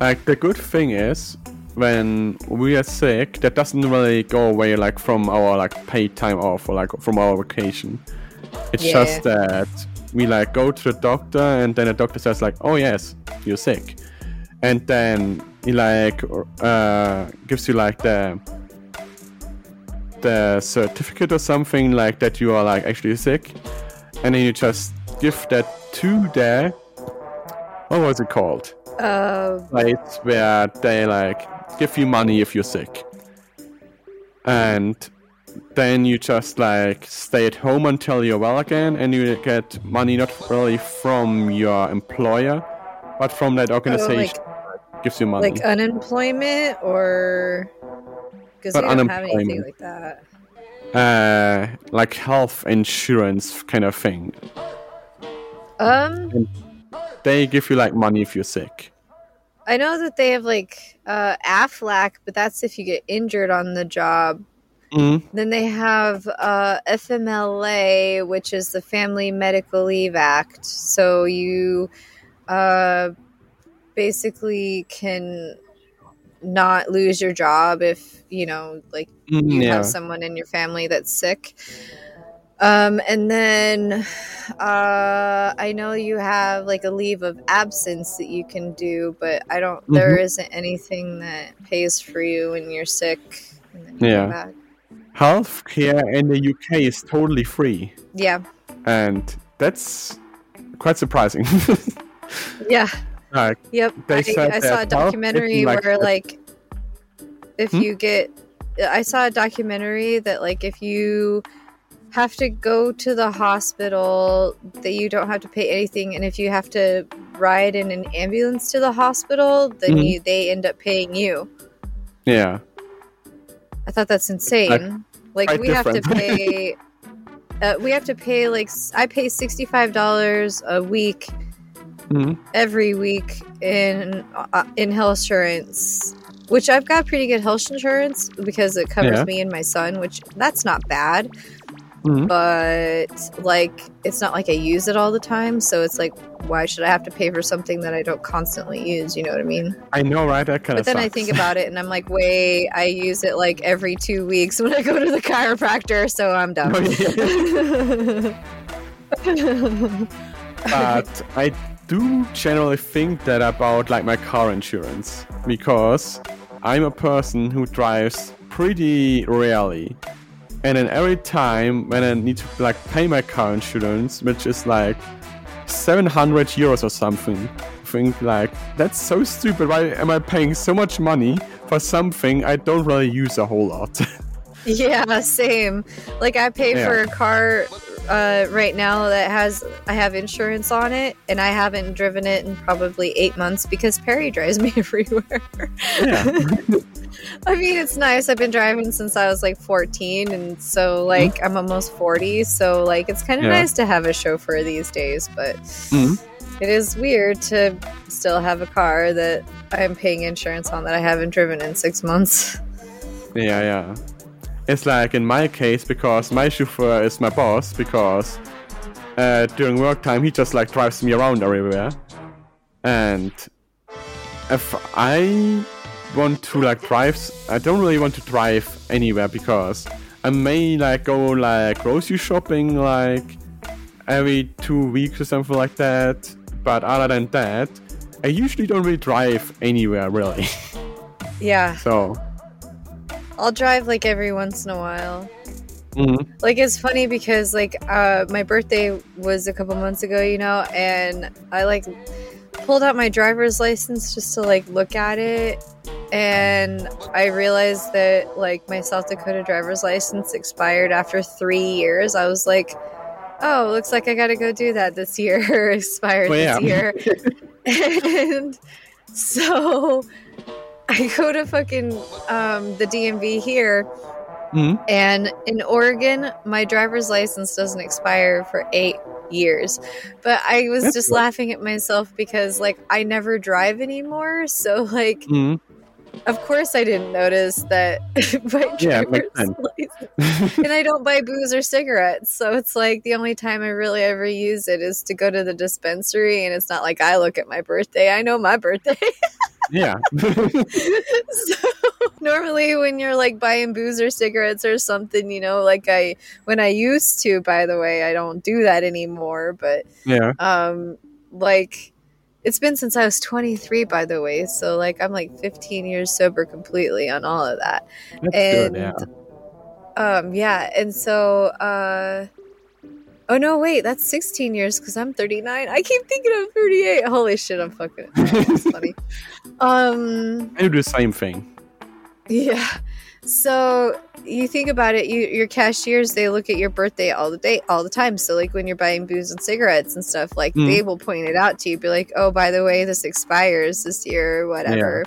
Like the good thing is when we are sick, that doesn't really go away like from our like paid time off or like from our vacation. It's
Yeah.
just that we like go to the doctor and then the doctor says like, "Oh yes, you're sick," and then he like uh, gives you like the the certificate or something like that you are like actually sick, and then you just give that to the what was it called?
Uh,
place where they like give you money if you're sick. And then you just like stay at home until you're well again and you get money not really from your employer but from that organization that gives you money.
like unemployment or because we don't have anything like that.
uh, like health insurance kind of thing.
Um,
They give you like money if you're sick.
I know that they have like uh, AFLAC, but that's if you get injured on the job.
Mm,
Then they have uh, FMLA, which is the Family Medical Leave Act. So you uh, basically can not lose your job if you know, like
mm,
you
yeah.
have someone in your family that's sick. Um, and then uh, I know you have like a leave of absence that you can do, but I don't. There isn't anything that pays for you when you're sick. And
Yeah.
go back.
Healthcare in the UK is totally free.
Yeah.
And that's quite surprising.
Yeah.
Like,
Yep. I, I saw a documentary
like
where like if
Hmm?
you get I saw a documentary that like if you have to go to the hospital that you don't have to pay anything and if you have to ride in an ambulance to the hospital then
Mhm.
you they end up paying you.
yeah.
I thought that's insane. like we have to pay uh, we have to pay like I pay $65 a week
Mhm.
every week in uh, in health insurance which i've got pretty good health insurance because it covers
Yeah.
me and my son which that's not bad
Mhm.
but like it's not like i use it all the time so it's like why should i have to pay for something that i don't constantly use you know what i mean
I know, right? That kind
but
of But
then i think about it and i'm like wait i use it like every two weeks when i go to the chiropractor so i'm done
but I do generally think that about like my car insurance because I'm a person who drives pretty rarely. And then every time when I need to like pay my car insurance, which is like 700 euros or something, I think like that's so stupid. Why am I paying so much money for something I don't really use a whole lot?
Yeah, same. Like I pay
Yeah.
for a car uh, right now that has I have insurance on it, and I haven't driven it in probably eight months because Perry drives me everywhere.
yeah.
I mean, it's nice. I've been driving since I was like 14, and so like I'm almost 40. So like it's kind of
Yeah.
nice to have a chauffeur these days, but
Mhm.
it is weird to still have a car that I'm paying insurance on that I haven't driven in six months.
Yeah, yeah. It's like in my case because my chauffeur is my boss because uh, during work time he just like drives me around everywhere, and if I want to like drive, I don't really want to drive anywhere because I may like go like grocery shopping like every two weeks or something like that. But other than that, I usually don't really drive anywhere really.
Yeah,
so.
I'll drive like every once in a while.
mhm.
Like it's funny because like uh my birthday was a couple months ago, you know, and I like pulled out my driver's license just to like look at it and I realized that like my South Dakota driver's license expired after 3 years. I was like, "Oh, looks like I got to go do that this year." expired
Well,
this year. and so I go to fucking um the DMV here
Mhm.
and in Oregon, my driver's license doesn't expire for eight years. But I was
That's
just laughing at myself because, like, I never drive anymore. So, like,
Mhm.
of course, I didn't notice that my
Yeah, it
driver's
makes sense.
license. and I don't buy booze or cigarettes. So it's like the only time I really ever use it is to go to the dispensary. And it's not like I look at my birthday, I know my birthday.
Yeah.
so normally when you're like buying booze or cigarettes or something you know like i when i used to by the way i don't do that anymore but
yeah.
um like it's been since i was 23 by the way so like i'm like 15 years sober completely on all of that
That's
and
good. Yeah.
um yeah and so uh oh no wait that's 16 years because i'm 39 i keep thinking i'm 38 holy shit i'm fucking that's funny um
I do the same thing.
yeah. So you think about it, you your cashiers they look at your birthday all the day, all the time. So like when you're buying booze and cigarettes and stuff, like
Mm.
they will point it out to you, be like, "Oh, by the way, this expires this year, or whatever."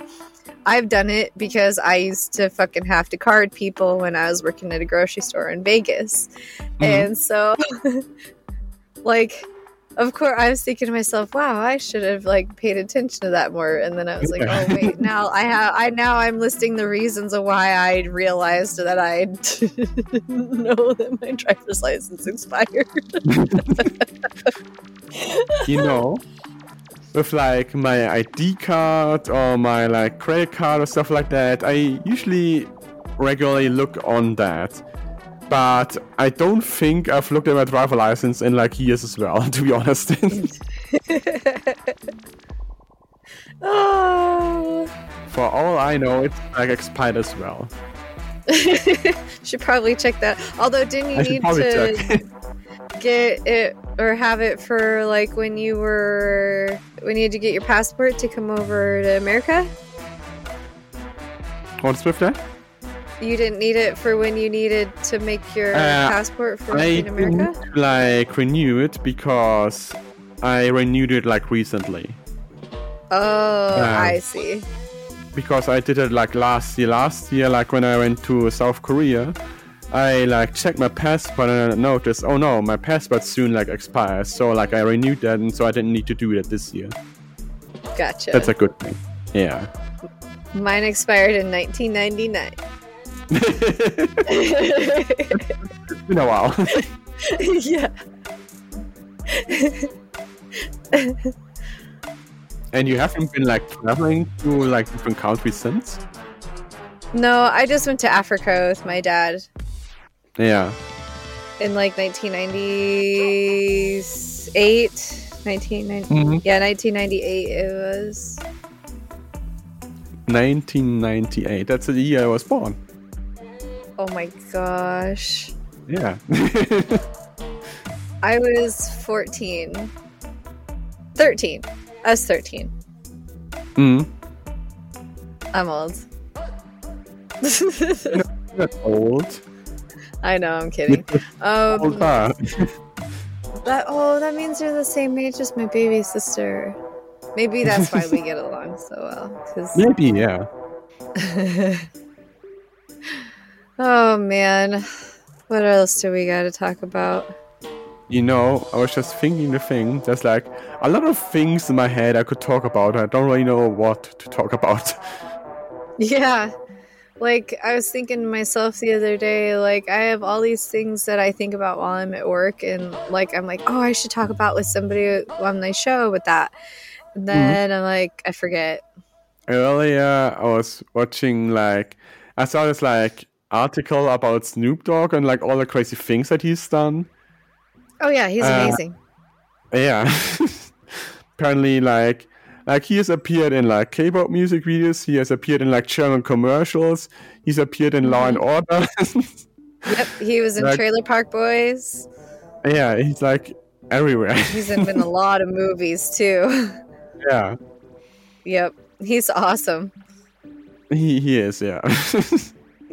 I've done it because I used to fucking have to card people when I was working at a grocery store in Vegas,
Mhm.
and so like. Of course, I was thinking to myself, "Wow, I should have like paid attention to that more." And then I was like, "Oh wait, now I have I now I'm listing the reasons of why I realized that I didn't know that my driver's license expired."
you know, with like my ID card or my like credit card or stuff like that, I usually regularly look on that. But I don't think I've looked at my driver license in like years as well, to be honest.
oh,
For all I know, it's like expired as well.
should probably check that. Although, didn't you
I
need to get it or have it for like when you were when you had to get your passport to come over to America?
What's with that?
You didn't need it for when you needed to make your
Uh,
passport for
I
in America.
didn't like renew it because I renewed it like recently.
Oh,
Uh,
I see.
because I did it like last year. Last year, like when I went to South Korea, I like checked my passport and I noticed, oh no, my passport soon like expires. So like I renewed that, and so I didn't need to do it this year.
Gotcha.
That's a good thing. Yeah.
Mine expired in 1999.
It's been a while.
yeah.
and you haven't been like traveling to like different countries since?
No, I just went to Africa with my dad
Yeah.
in like 1998. 1990.
Mhm.
Yeah, 1998 it was.
1998. That's the year I was born.
Oh my gosh.
Yeah.
I was 14. 13. I was 13.
mm.
I'm old.
That's old.
I know, I'm kidding.
old
Um,
huh?
that, oh, that means you're the same age as my baby sister. Maybe that's why we get along so well. 'cause-
Maybe, yeah.
oh man, what else do we got to talk about?
You know, I was just thinking the thing. There's like a lot of things in my head I could talk about. I don't really know what to talk about.
Yeah, like I was thinking to myself the other day, like I have all these things that I think about while I'm at work, and like I'm like, oh, I should talk about with somebody on my show with that. And mm-hmm. then I'm like, I forget.
Earlier, I was watching like I saw this like article about Snoop Dogg and like all the crazy things that he's done.
Oh yeah, he's
Uh,
amazing.
Yeah. Apparently, like, like he has appeared in like K-pop music videos. He has appeared in like German commercials. He's appeared in Law and Order.
Yep, he was in
like-
Trailer Park Boys.
yeah, he's like everywhere.
He's in, in a lot of movies too.
yeah,
yep, he's awesome.
he he is. Yeah.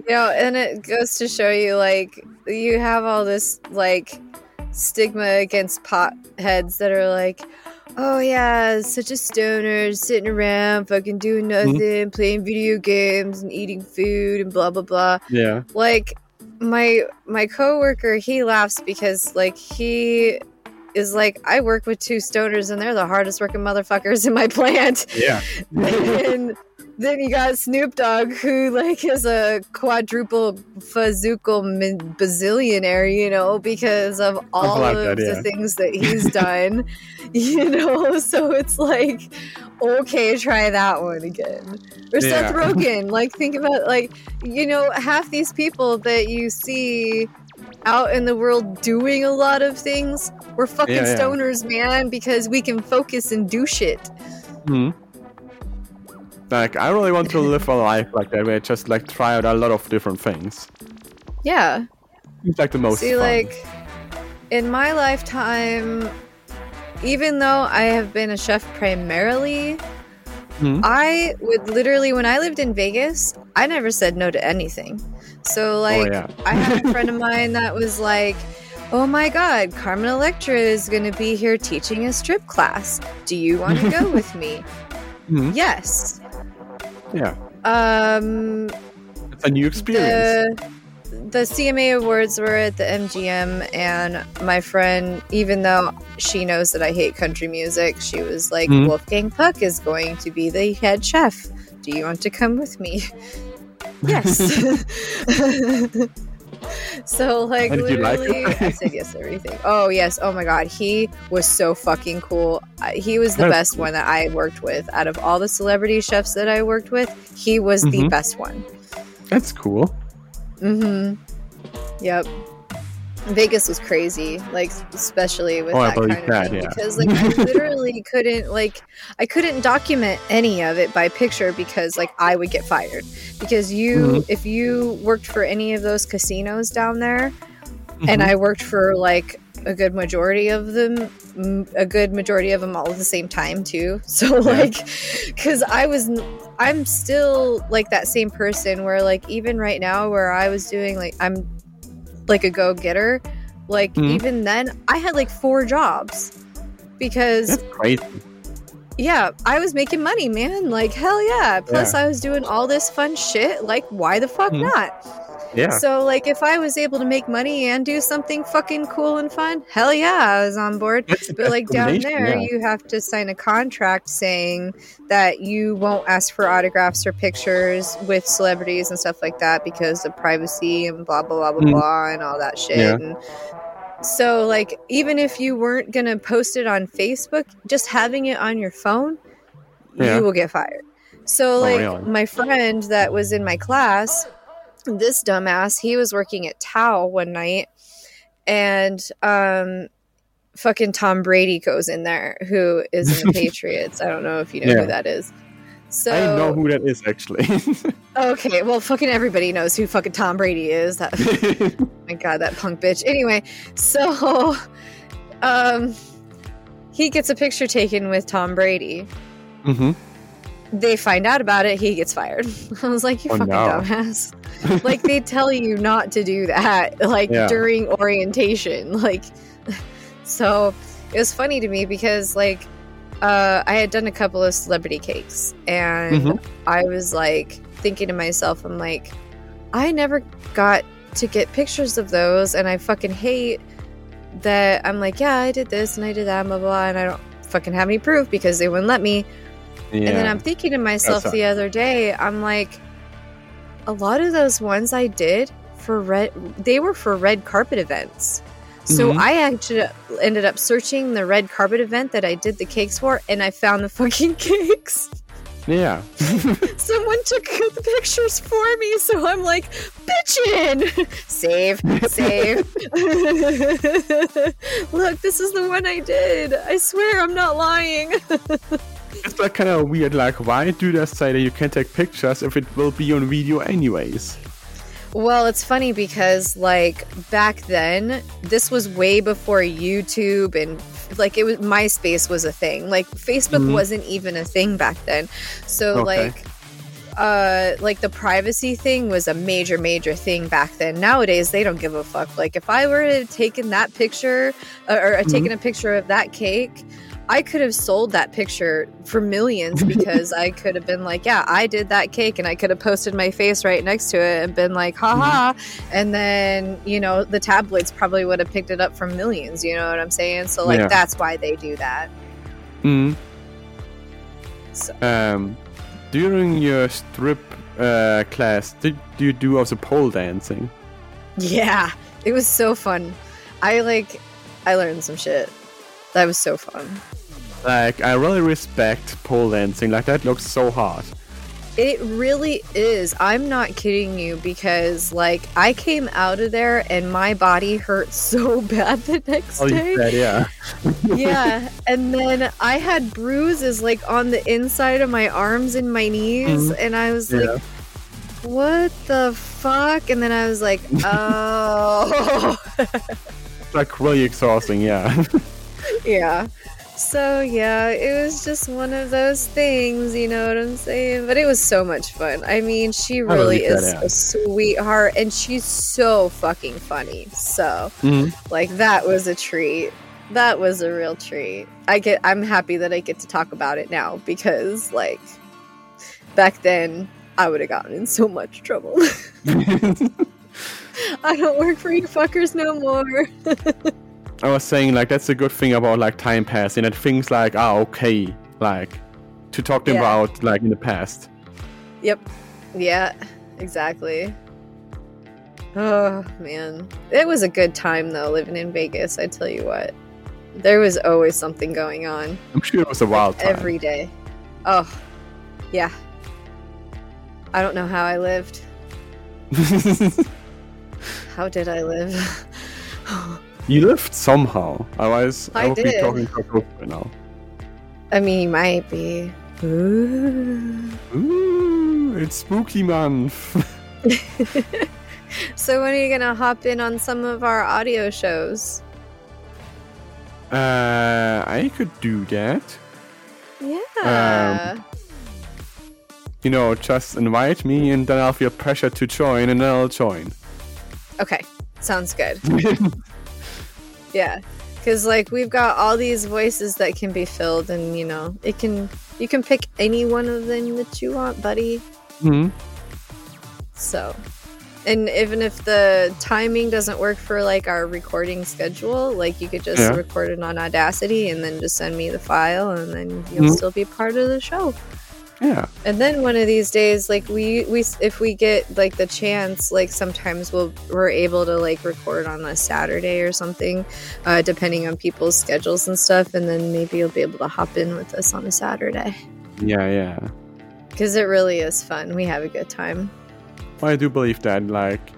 You know, and it goes to show you like you have all this like stigma against pot heads that are like, oh yeah, such a stoner sitting around fucking doing mm-hmm. nothing, playing video games and eating food and blah blah blah.
yeah.
Like my my coworker, he laughs because like he is like, I work with two stoners and they're the hardest working motherfuckers in my plant
Yeah.
and then you got Snoop Dogg, who like is a quadruple fazookel min- bazillionaire, you know, because of all
like
of
that, yeah.
the things that he's done, you know. So it's like, okay, try that one again. Or Seth
Yeah.
Rogen, like think about like you know half these people that you see out in the world doing a lot of things. We're fucking
Yeah,
stoners, man, because we can focus and do shit.
Hmm. Like I really want to live a life like that, where I just like try out a lot of different things.
Yeah.
It's like the most
See,
fun.
like in my lifetime, even though I have been a chef primarily,
Hmm.
I would literally, when I lived in Vegas, I never said no to anything. So, like,
oh yeah.
I had a friend of mine that was like, Oh my god, Carmen Electra is going to be here teaching a strip class. Do you want to go with me?
Mhm.
Yes.
Yeah.
Um,
It's a new experience.
the the CMA awards were at the MGM, and my friend, even though she knows that I hate country music, she was like,
Mhm.
"Wolfgang Puck is going to be the head chef. Do you want to come with me?" yes. so like
And did you like
literally. I said yes to everything. Oh yes. Oh my god, he was so fucking cool. He was the
That's
best one that I worked with out of all the celebrity chefs that I worked with. He was the
Mhm.
best one.
That's cool.
Mm-hmm. Yep. Vegas was crazy, like especially with
Oh,
that kind of
that,
thing,
yeah.
because like I literally couldn't like I couldn't document any of it by picture because like I would get fired because you
Mhm.
if you worked for any of those casinos down there and
Mhm.
I worked for like a good majority of them, a good majority of them all at the same time too. So like, because I was, i'm still like that same person where like even right now where I was doing like I'm like a go getter, like
Mhm.
even then I had like four jobs because yeah, I was making money, man. Like hell yeah. Plus I was doing all this fun shit. Like why the fuck
Mhm.
not?
Yeah.
So, like, if I was able to make money and do something fucking cool and fun, hell yeah, I was on board. But, like, down there,
yeah.
you have to sign a contract saying that you won't ask for autographs or pictures with celebrities and stuff like that because of privacy and blah, blah, blah, blah,
Mm.
blah, and all that shit.
Yeah.
And so, like, even if you weren't going to post it on Facebook, just having it on your phone,
Yeah.
you will get fired. So, like,
really?
my friend that was in my class, this dumbass, he was working at Tao one night, and um, fucking Tom Brady goes in there, who is in the Patriots. I don't know if you know
Yeah.
who that is. So
I know who that is actually.
okay, well, fucking everybody knows who fucking Tom Brady is. That my god, that punk bitch. Anyway, so um, he gets a picture taken with Tom Brady.
hmm
They find out about it. He gets fired. I was like, you
Oh,
fucking
no.
dumbass. like they tell you not to do that. Like
Yeah.
during orientation. Like so, it was funny to me because like uh, I had done a couple of celebrity cakes and
Mhm.
I was like thinking to myself, I'm like, I never got to get pictures of those, and I fucking hate that. I'm like, yeah, I did this and I did that, blah blah blah, and I don't fucking have any proof because they wouldn't let me.
Yeah.
And then I'm thinking to myself
That's
the other day, I'm like, a lot of those ones I did for red, they were for red carpet events. So
Mhm.
I actually ended up searching the red carpet event that I did the cakes for, and I found the fucking cakes.
yeah.
Someone took the pictures for me, so I'm like, bitchin! save, save. Look, this is the one I did. I swear I'm not lying.
It's like kind of weird. Like, why do they say that you can take pictures if it will be on video anyways?
Well, it's funny because like back then, this was way before YouTube and like it was MySpace was a thing. Like Facebook
Mhm.
wasn't even a thing back then. So
Okay.
like uh like the privacy thing was a major major thing back then. Nowadays they don't give a fuck. Like if I were to have taken that picture uh, or, or taken a picture of that cake, I could have sold that picture for millions because I could have been like, yeah, I did that cake and I could have posted my face right next to it and been like, haha. And then, you know, the tabloids probably would have picked it up for millions. You know what I'm saying? So, like,
Yeah.
that's why they do that.
Mm.
So,
Um, during your strip uh, class, did you do also pole dancing?
yeah, it was so fun. I like, I learned some shit. That was so fun.
Like, I really respect pole dancing. Like, that looks so hard.
It really is. I'm not kidding you because, like, I came out of there and my body hurt so bad the next
Oh,
day.
said, yeah.
yeah and then i had bruises like on the inside of my arms and my knees
Mhm.
and i was
Yeah.
like what the fuck and then i was like oh
It's like really exhausting, yeah.
yeah so yeah it was just one of those things you know what i'm saying? But it was so much fun. I mean she really is a sweetheart and she's so fucking funny. So
Mhm.
like that was a treat. That was a real treat. I get i'm happy that i get to talk about it now because like back then i would have gotten in so much trouble. I don't work for you fuckers no more
I was saying, like, that's a good thing about, like, time passing. That things, like, are okay. Like, to talk them
Yeah.
about, like, in the past.
yep yeah exactly oh man it was a good time though living in vegas i tell you what there was always something going on
I'm sure it was a wild time.
every day oh yeah i don't know how i lived How did I live?
you lived somehow. Otherwise, I,
I
would be talking to a ghost right now.
I mean, you might be. Ooh.
Ooh, it's spooky month.
so when are you gonna hop in on some of our audio shows?
uh, I could do that.
Yeah.
You know, just invite me and then I'll feel pressure to join and then I'll join.
okay, sounds good. Yeah, because like we've got all these voices that can be filled, and you know, it can you can pick any one of them that you want, buddy.
hmm
So, and even if the timing doesn't work for like our recording schedule, like you could just
Yeah.
record it on Audacity and then just send me the file, and then you'll
Mhm.
still be part of the show.
Yeah.
And then one of these days, like we we if we get like the chance, like sometimes we'll we're able to like record on a Saturday or something, uh, depending on people's schedules and stuff. And then maybe you'll be able to hop in with us on a Saturday
Yeah, yeah.
because it really is fun. We have a good time.
I do believe that, like,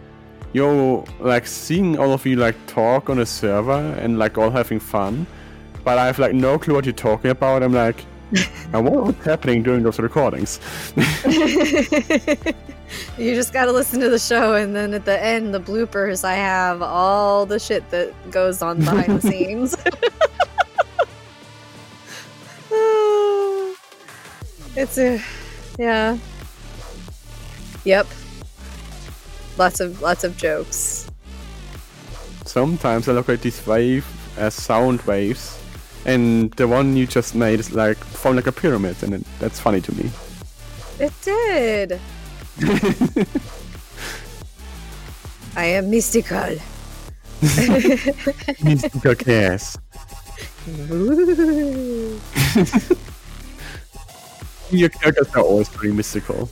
yo, like, seeing all of you, like, talk on a server and, like, all having fun, but I have, like, no clue what you're talking about. I'm like, and what was happening during those recordings?
you just gotta listen to the show, and then at the end, the bloopers, I have all the shit that goes on behind the scenes. it's a, yeah, yep. Lots of lots of jokes.
Sometimes I look at these waves as uh, sound waves, and the one you just made is like formed like a pyramid, and it, that's funny to me.
It did. I am mystical.
Mystical chaos. Your characters are always pretty mystical.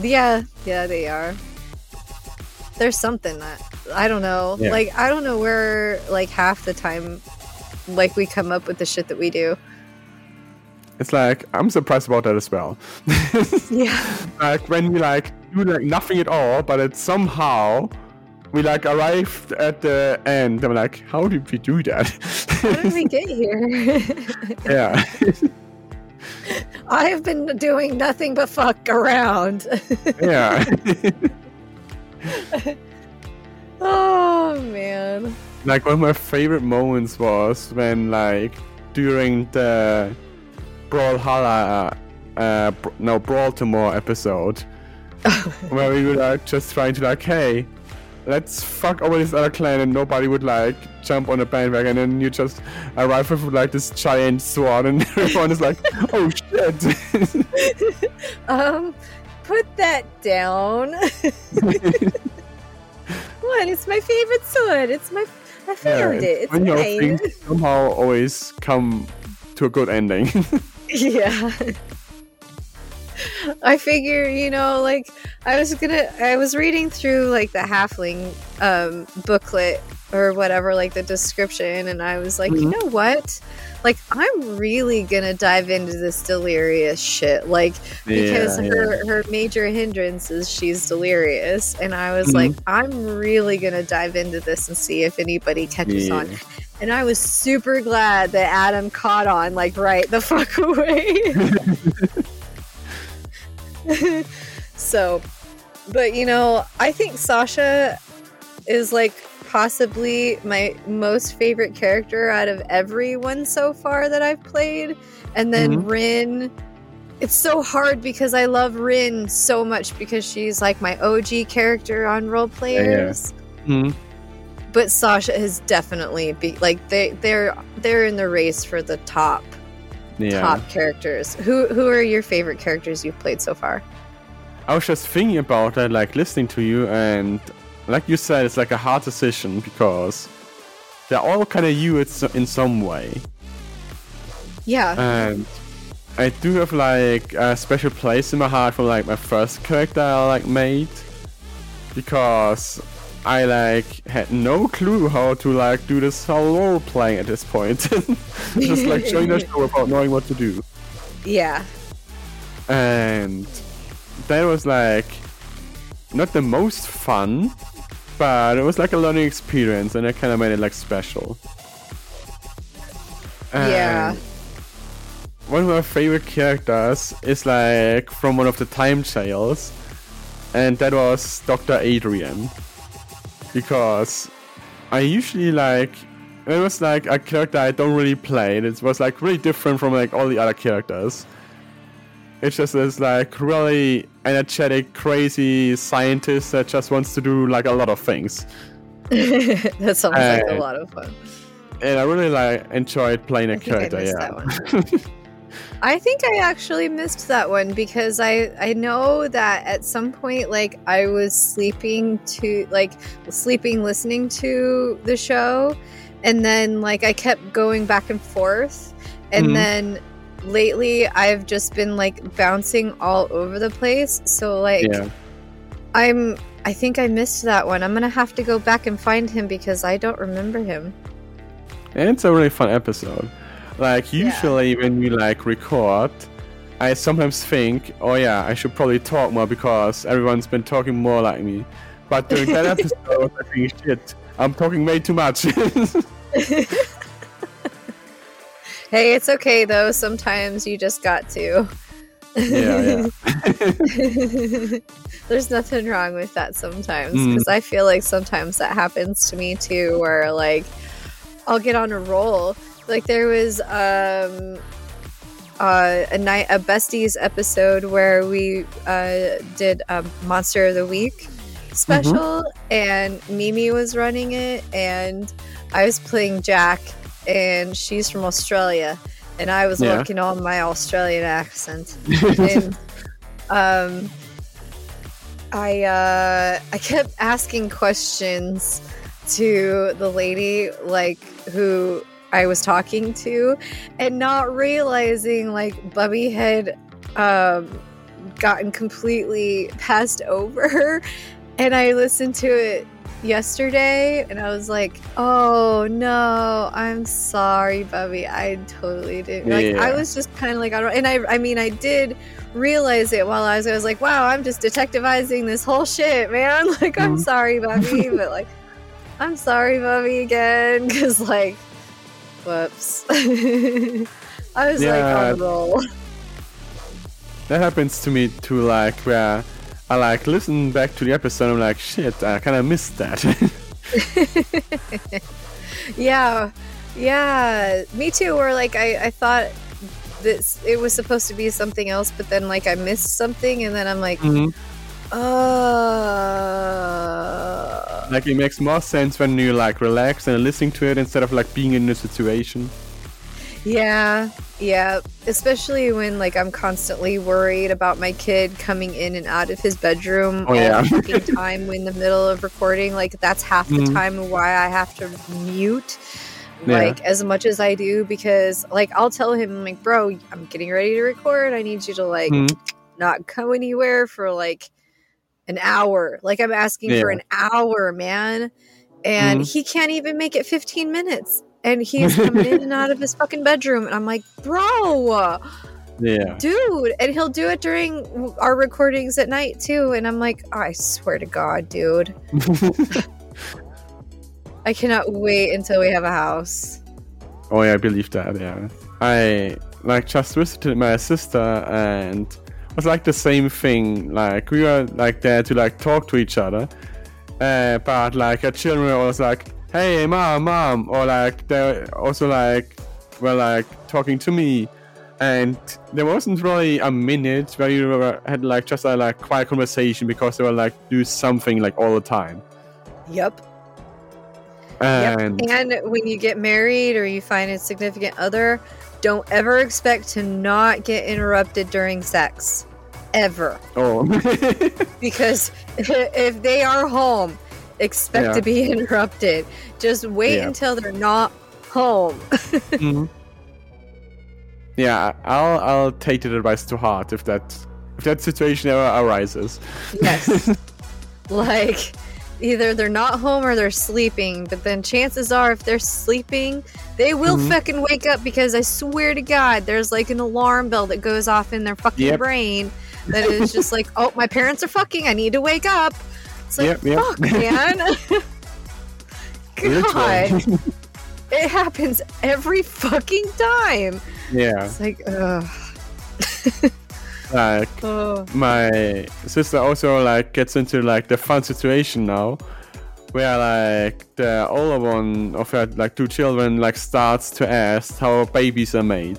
yeah, yeah, they are. There's something that I don't know.
Yeah.
Like I don't know where like half the time like we come up with the shit that we do.
It's like I'm surprised about that as well.
Yeah.
like when we like do like nothing at all, but it somehow we like arrived at the end. I'm like, how did we do that?
How did we get here?
yeah.
I have been doing nothing but fuck around.
yeah.
oh man.
Like one of my favorite moments was when like during the Brawlhalla uh Br- no Baltimore episode where we were like just trying to like hey let's fuck over this other clan and nobody would like jump on a bandwagon and you just arrive with like this giant sword and everyone is like oh shit
Um, put that down. what? It's my favorite sword. It's my. I found it. It's
when your things somehow always come to a good ending
Yeah. I figure, you know, like I was gonna I was reading through like the halfling um booklet or whatever, like the description, and I was like, you
Mhm.
know what? Like I'm really gonna dive into this delirious shit. Like because
Yeah,
her her major hindrance is she's delirious. And I was
Mhm.
like, I'm really gonna dive into this and see if anybody catches on. And I was super glad that Adam caught on like right the fuck away. so, but you know, I think Sasha is like possibly my most favorite character out of everyone so far that I've played. And then
Mhm.
Rin, it's so hard because I love Rin so much because she's like my OG character on Roll Players.
Mhm.
But Sasha has definitely be like they they're they're in the race for the top
yeah
top characters. Who who are your favorite characters you've played so far?
I was just thinking about that, like listening to you, and like you said, it's like a hard decision because they're all kind of you in some way.
Yeah.
And I do have like a special place in my heart for like my first character I like made because I like had no clue how to like do this whole role playing at this point. just like showing the show without knowing what to do.
yeah.
and that was like not the most fun but it was like a learning experience and it kind of made it like special.
Yeah.
One of my favorite characters is like from one of the time jails and that was dr adrian. Because i usually like it was like a character i don't really play and it was like really different from like all the other characters it's just this like really energetic, crazy scientist that just wants to do like a lot of things.
that sounds like a lot of fun.
And I really like enjoyed playing a
think I
character, yeah.
I think I actually missed that one because I I know that at some point like I was sleeping to like sleeping listening to the show and then like I kept going back and forth and
Mhm.
then lately I've just been like bouncing all over the place so like
yeah.
I'm I think I missed that one. I'm to have to go back and find him because I don't remember him.
And it's a really fun episode. Like
Yeah.
usually when we like record, I sometimes think, oh yeah, I should probably talk more because everyone's been talking more like me. But during that episode, I think shit, I'm talking way too much.
Hey, it's okay though. Sometimes you just got to.
Yeah,
There's nothing wrong with that sometimes
Mm.
because I feel like sometimes that happens to me too, where like I'll get on a roll. Like there was um uh, a night a besties episode where we uh, did a monster of the week special and Mimi was running it and I was playing Jack and she's from Australia and I was
Yeah.
working on my Australian accent and um I uh I kept asking questions to the lady like who I was talking to and not realizing like Bubby had um gotten completely passed over and I listened to it yesterday and I was like, "Oh no, I'm sorry, Bubby. I totally didn't." Like I was just kind of like I don't and I I mean, I did realize it while I was I was like, "Wow, I'm just detectivizing this whole shit, man." Like, I'm
Mhm.
sorry, Bubby, but like I'm sorry, Bubby again cuz like whoops. I was like
Yeah.
on a roll.
that happens to me too, like where I like listen back to the episode. I'm like, shit, I kind of missed that.
yeah yeah me too where like i i thought this it was supposed to be something else but then like i missed something and then i'm like
Mhm.
uh
Like it makes more sense when you like relax and listening to it instead of like being in the situation.
yeah yeah especially when like i'm constantly worried about my kid coming in and out of his bedroom
Oh,
all
yeah.
the time in the middle of recording like that's half the
Mhm.
time why i have to mute
Yeah.
like as much as I do because like I'll tell him like bro I'm getting ready to record I need you to like
Mhm.
not go anywhere for like an hour like I'm asking for an hour man and
Mhm.
he can't even make it 15 minutes and he's coming in and out of his fucking bedroom and I'm like bro
Yeah.
dude and he'll do it during our recordings at night too and I'm like I swear to god dude I cannot wait until we have a house
oh yeah, I believe that. Yeah. I like just visited my sister and it was like the same thing. Like we were like there to like talk to each other, uh, but like our children were always like, "Hey, mom, mom," or like they also like were like talking to me. And there wasn't really a minute where you were, had like just a like quiet conversation because they were like do something like all the time.
yep
And
Yep. And when you get married or you find a significant other, don't ever expect to not get interrupted during sex. Ever.
oh,
Because if they are home, expect
Yeah.
to be interrupted. Just wait
Yeah.
until they're not home.
Mhm. Yeah, I'll I'll take that advice to heart if that if that situation ever arises.
Yes. like, either they're not home or they're sleeping, but then chances are, if they're sleeping, they will
Mhm.
fucking wake up because I swear to God, there's like an alarm bell that goes off in their fucking
Yep.
brain that is just like, oh, my parents are fucking, I need to wake up. It's like,
Yep, yep.
fuck, man. God, it happens every fucking time.
yeah,
It's like, ugh.
like
Oh.
my sister also like gets into like the fun situation now, where like the older one of her like two children like starts to ask how babies are made.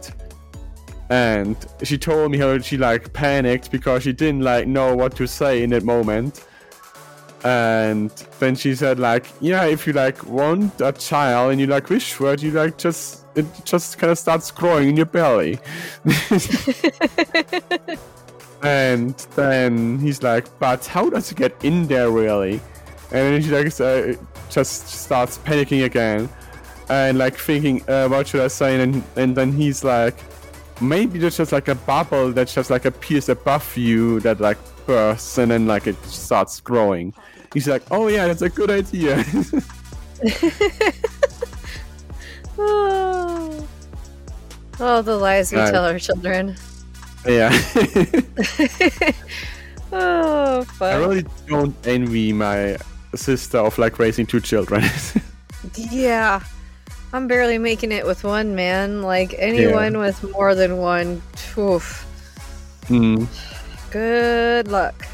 And she told me how she like panicked because she didn't like know what to say in that moment. And then she said like, yeah, if you like want a child and you like wish for it, you like just it just kind of starts growing in your belly. and then he's like, but how does it get in there really? And then she like uh, just starts panicking again, and like thinking, uh, what should I say? And and then he's like, maybe there's just like a bubble that just like appears above you that like bursts and then like it starts growing. He's like, oh yeah, that's a good idea.
oh. Oh, the lies we tell our children.
yeah.
oh, fuck.
I really don't envy my sister of like raising two children.
Yeah. I'm barely making it with one man. Like anyone with more than one, oof,
Mm.
good luck.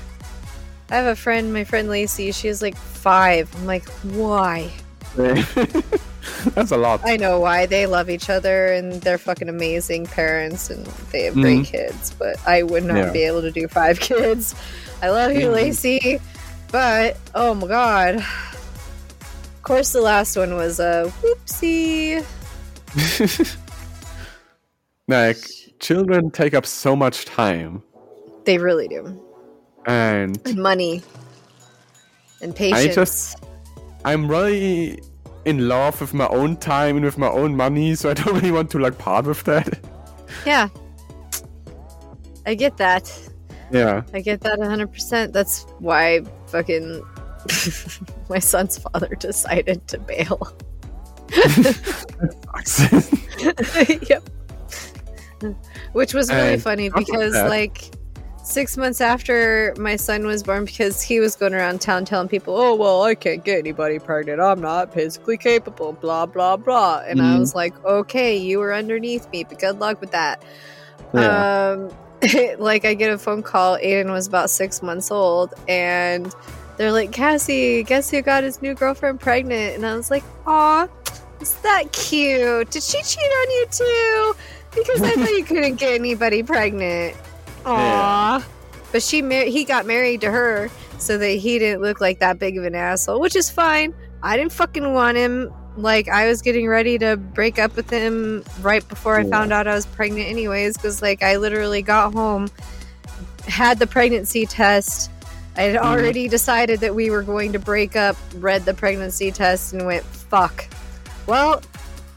I have a friend, my friend Lacey. She has like five. I'm like, why?
That's a lot.
I know why. They love each other and they're fucking amazing parents and they have great kids. But I would not
Yeah.
be able to do five kids. I love you,
Mhm.
Lacey. But oh my god. Of course, the last one was a whoopsie.
like children take up so much time
They really do.
And
And money. And patience.
I just- i'm really in love with my own time and with my own money so i don't really want to like part with that
Yeah. I get that.
yeah
I get that 100%. That's why fucking my son's father decided to bail. yep. Which was really
And
funny because, like, six months after my son was born, because he was going around town telling people, oh, well, I can't get anybody pregnant. I'm not physically capable, blah, blah, blah. And I
Mhm.
was like, okay, you were underneath me, but good luck with that.
yeah
Um, like I get a phone call. Aiden was about six months old, and they're like, "Cassie, guess who got his new girlfriend pregnant?" And I was like, "Aw, is that cute? Did she cheat on you too? Because I thought you couldn't get anybody pregnant." Aw, but she mar- he got married to her so that he didn't look like that big of an asshole, which is fine. I didn't fucking want him. Like I was getting ready to break up with him right before I
Yeah.
found out I was pregnant, anyways. Because like I literally got home, had the pregnancy test. I had
Mhm.
already decided that we were going to break up. Read the pregnancy test and went fuck. Well,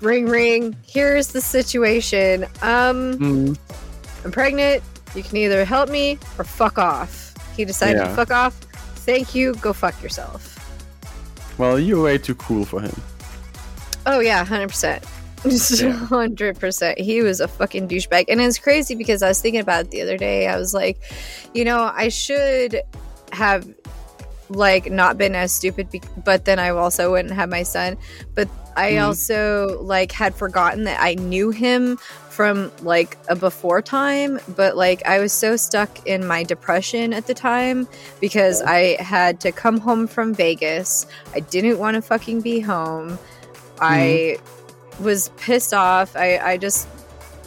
ring ring. Here's the situation. Um,
Mm,
I'm pregnant. You can either help me or fuck off. He decided to fuck off. Thank you. Go fuck yourself.
well you're way too cool for him
Oh yeah, hundred percent. Hundred percent. He was a fucking douchebag, and it's crazy because I was thinking about it the other day. I was like, you know, I should have like not been as stupid, be- but then I also wouldn't have my son. But I
Mhm.
also like had forgotten that I knew him from like a before time, but like I was so stuck in my depression at the time because I had to come home from Vegas. I didn't want to fucking be home. I was pissed off. I, I just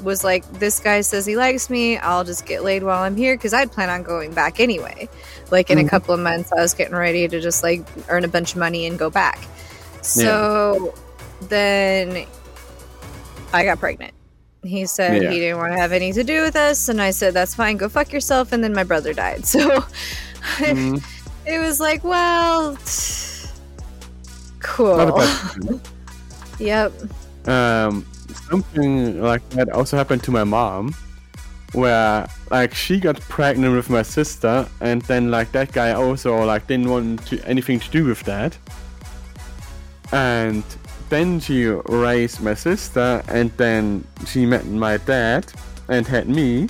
was like, this guy says he likes me. I'll just get laid while I'm here because I'd plan on going back anyway. Like in a
Mhm.
couple of months, I was getting ready to just like earn a bunch of money and go back. So then I got pregnant. He said
Yeah.
he didn't want to have anything to do with us. And I said, that's fine. Go fuck yourself. And then my brother died. So
Mm,
it was like, well, cool.
a.
Yep.
um, something like that also happened to my mom, where like she got pregnant with my sister, and then like that guy also like didn't want to, anything to do with that, and then she raised my sister, and then she met my dad and had me.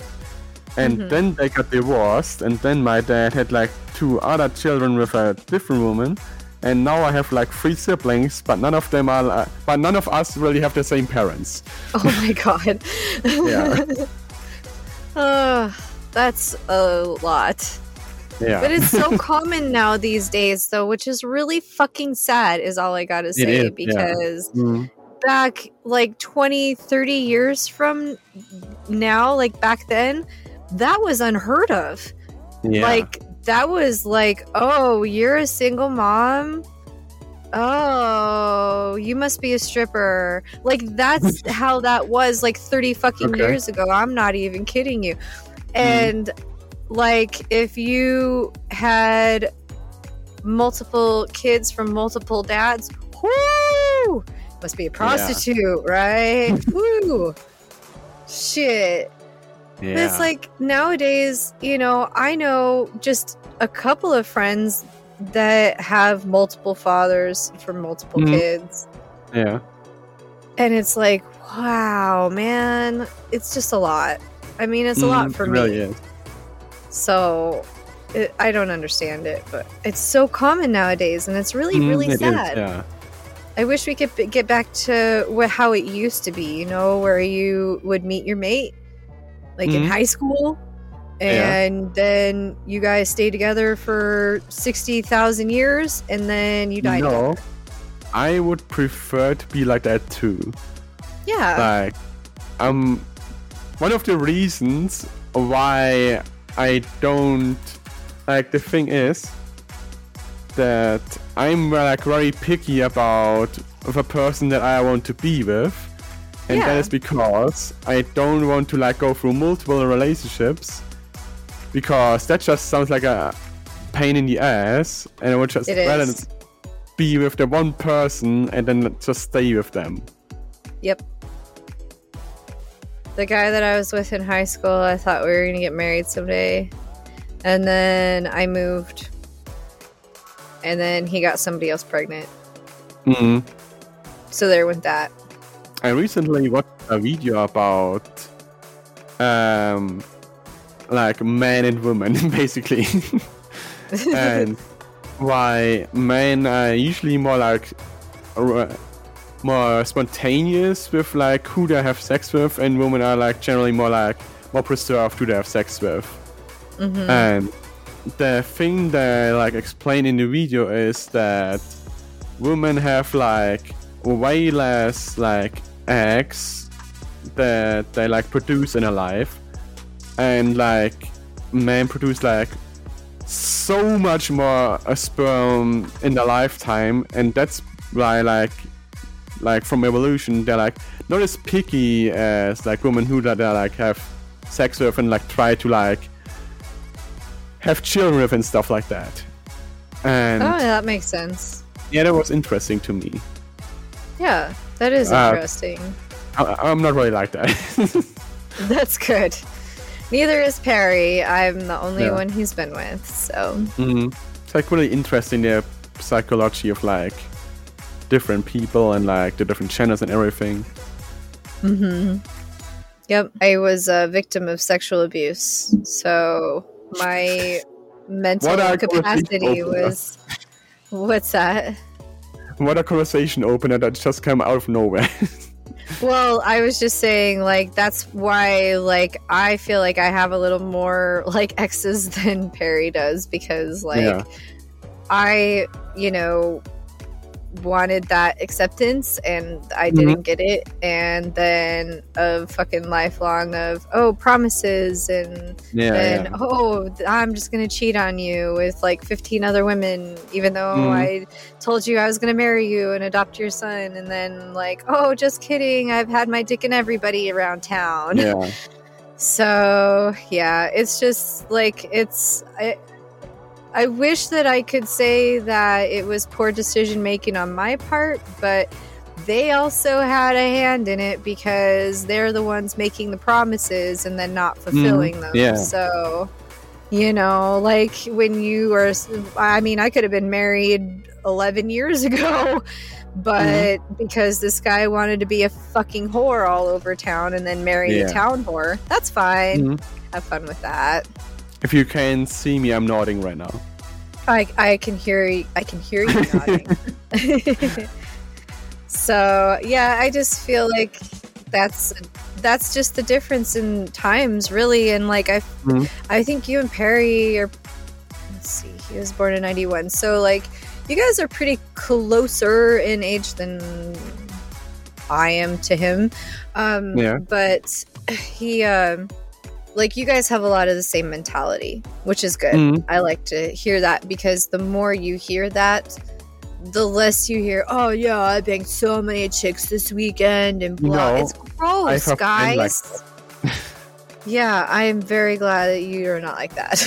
And
Mhm.
then they got divorced, and then my dad had like two other children with a different woman, and now I have like three siblings, but none of them are, uh, but none of us really have the same parents.
Oh my god.
Yeah.
uh, that's a lot.
Yeah,
But it's so common now these days, though, which is really fucking sad, is all I gotta say.
is, yeah.
because
Mm,
back like 20, 30 years from now, like back then, that was unheard of.
yeah,
Like, that was like, oh, you're a single mom? Oh, you must be a stripper. Like, that's how that was like 30 fucking
Okay.
years ago. I'm not even kidding you. Hmm. And, like, if you had multiple kids from multiple dads, whoo, must be a prostitute, right? whoo, shit.
yeah.
But it's like nowadays, you know, I know just a couple of friends that have multiple fathers for multiple
Mhm.
kids.
yeah,
And it's like, wow, man, it's just a lot. I mean, it's a lot
Mm,
for
it
me.
is.
So it, I don't understand it, but it's so common nowadays and it's really,
Mm,
really
it is,
sad.
yeah,
I wish we could b- get back to wh- how it used to be, you know, where you would meet your mate like in
Mhm.
high school
Yeah.
and then you guys stay together for 60,000 years and then you die
no,
together.
I would prefer to be like that too.
Yeah.
like um one of the reasons why i don't like the thing is that i'm like very picky about the person that i want to be with and that
Yeah.
is because i don't want to like go through multiple relationships because that just sounds like a pain in the ass and i would just
It
rather
is.
be with the one person and then just stay with them
Yep. The guy that I was with in high school, I thought we were going to get married someday. And then I moved. And then he got somebody else pregnant.
mm
So there went that.
I recently watched a video about um like men and women basically. And why men are usually more like more spontaneous with like who they have sex with and women are like generally more like more preserved who they have sex with.
Mhm.
and the thing that like explained in the video is that women have like way less like eggs that they like produce in a life and like men produce like so much more uh, sperm in their lifetime and that's why like like from evolution they're like not as picky as like women who that they like have sex with and like try to like have children with and stuff like that and
oh, yeah, that makes sense.
yeah that was interesting to me
Yeah, that is
Uh,
interesting.
I, i'm not really like that
That's good. Neither is Perry. I'm the only
Yeah.
one he's been with. So,
Mhm. It's like really interesting the psychology of like different people and like the different channels and everything.
Mm-hmm. yep. I was a victim of sexual abuse. So, my mental capacity was. What's that?
What a conversation opener that just came out of nowhere.
Well, I was just saying, like, that's why, like, I feel like I have a little more, like, exes than Perry does because, like,
Yeah.
I, you know, wanted that acceptance and I didn't get it. And then a fucking lifelong of, oh, promises and
yeah, yeah.
oh, I'm just going to cheat on you with like 15 other women, even though
Mhm.
I told you I was going to marry you and adopt your son. And then, like, oh, just kidding. I've had my dick in everybody around town.
yeah.
So, yeah, it's just like, it's. I, I wish that I could say that it was poor decision making on my part, but they also had a hand in it because they're the ones making the promises and then not fulfilling them.
yeah.
So, you know, like when you were, I mean, I could have been married 11 years ago, but because this guy wanted to be a fucking whore all over town and then marry
Yeah.
a town whore, that's fine.
Mhm.
Have fun with that.
If you can see me, I'm nodding right now.
I, I can hear I can hear you nodding. so yeah, I just feel like that's that's just the difference in times, really. And like I,
Mhm.
I think you and Perry are. Let's see, he was born in '91, so like you guys are pretty closer in age than I am to him. Um,
Yeah.
But he, um, like, you guys have a lot of the same mentality, which is good.
Mhm.
I like to hear that because the more you hear that, the less you hear, oh, yeah, I banged so many chicks this weekend and blah.
No,
it's gross,
friends like
guys. yeah, I am very glad that you are not like that.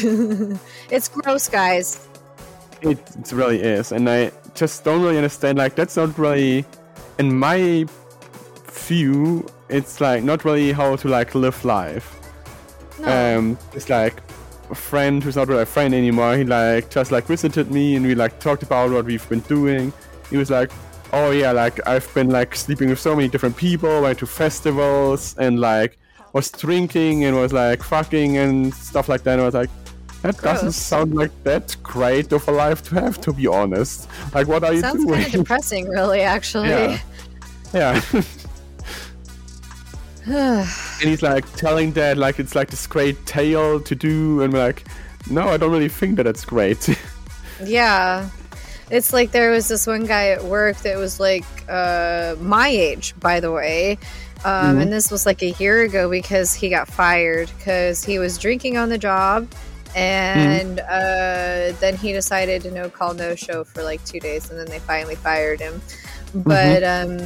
it's gross, guys.
It, it really is, and I just don't really understand. Like that's not really, in my view, it's like not really how to like live life.
No.
um it's like a friend who's not really a friend anymore he like just like visited me and we like talked about what we've been doing he was like oh yeah like i've been like sleeping with so many different people went to festivals and like was drinking and was like fucking and stuff like that and i was like That doesn't sound like that great of a life to have, to be honest. Like, what are you
Sounds
doing?
kind of depressing, really. Actually.
Yeah. yeah. and he's like telling dad like it's like this great tale to do, and we're like, no, I don't really think that it's great.
Yeah. It's like there was this one guy at work that was like uh, my age, by the way. Um,
Mhm.
And this was like a year ago because he got fired because he was drinking on the job. And uh, then he decided to no call, no show for like two days. And then they finally fired him. But um,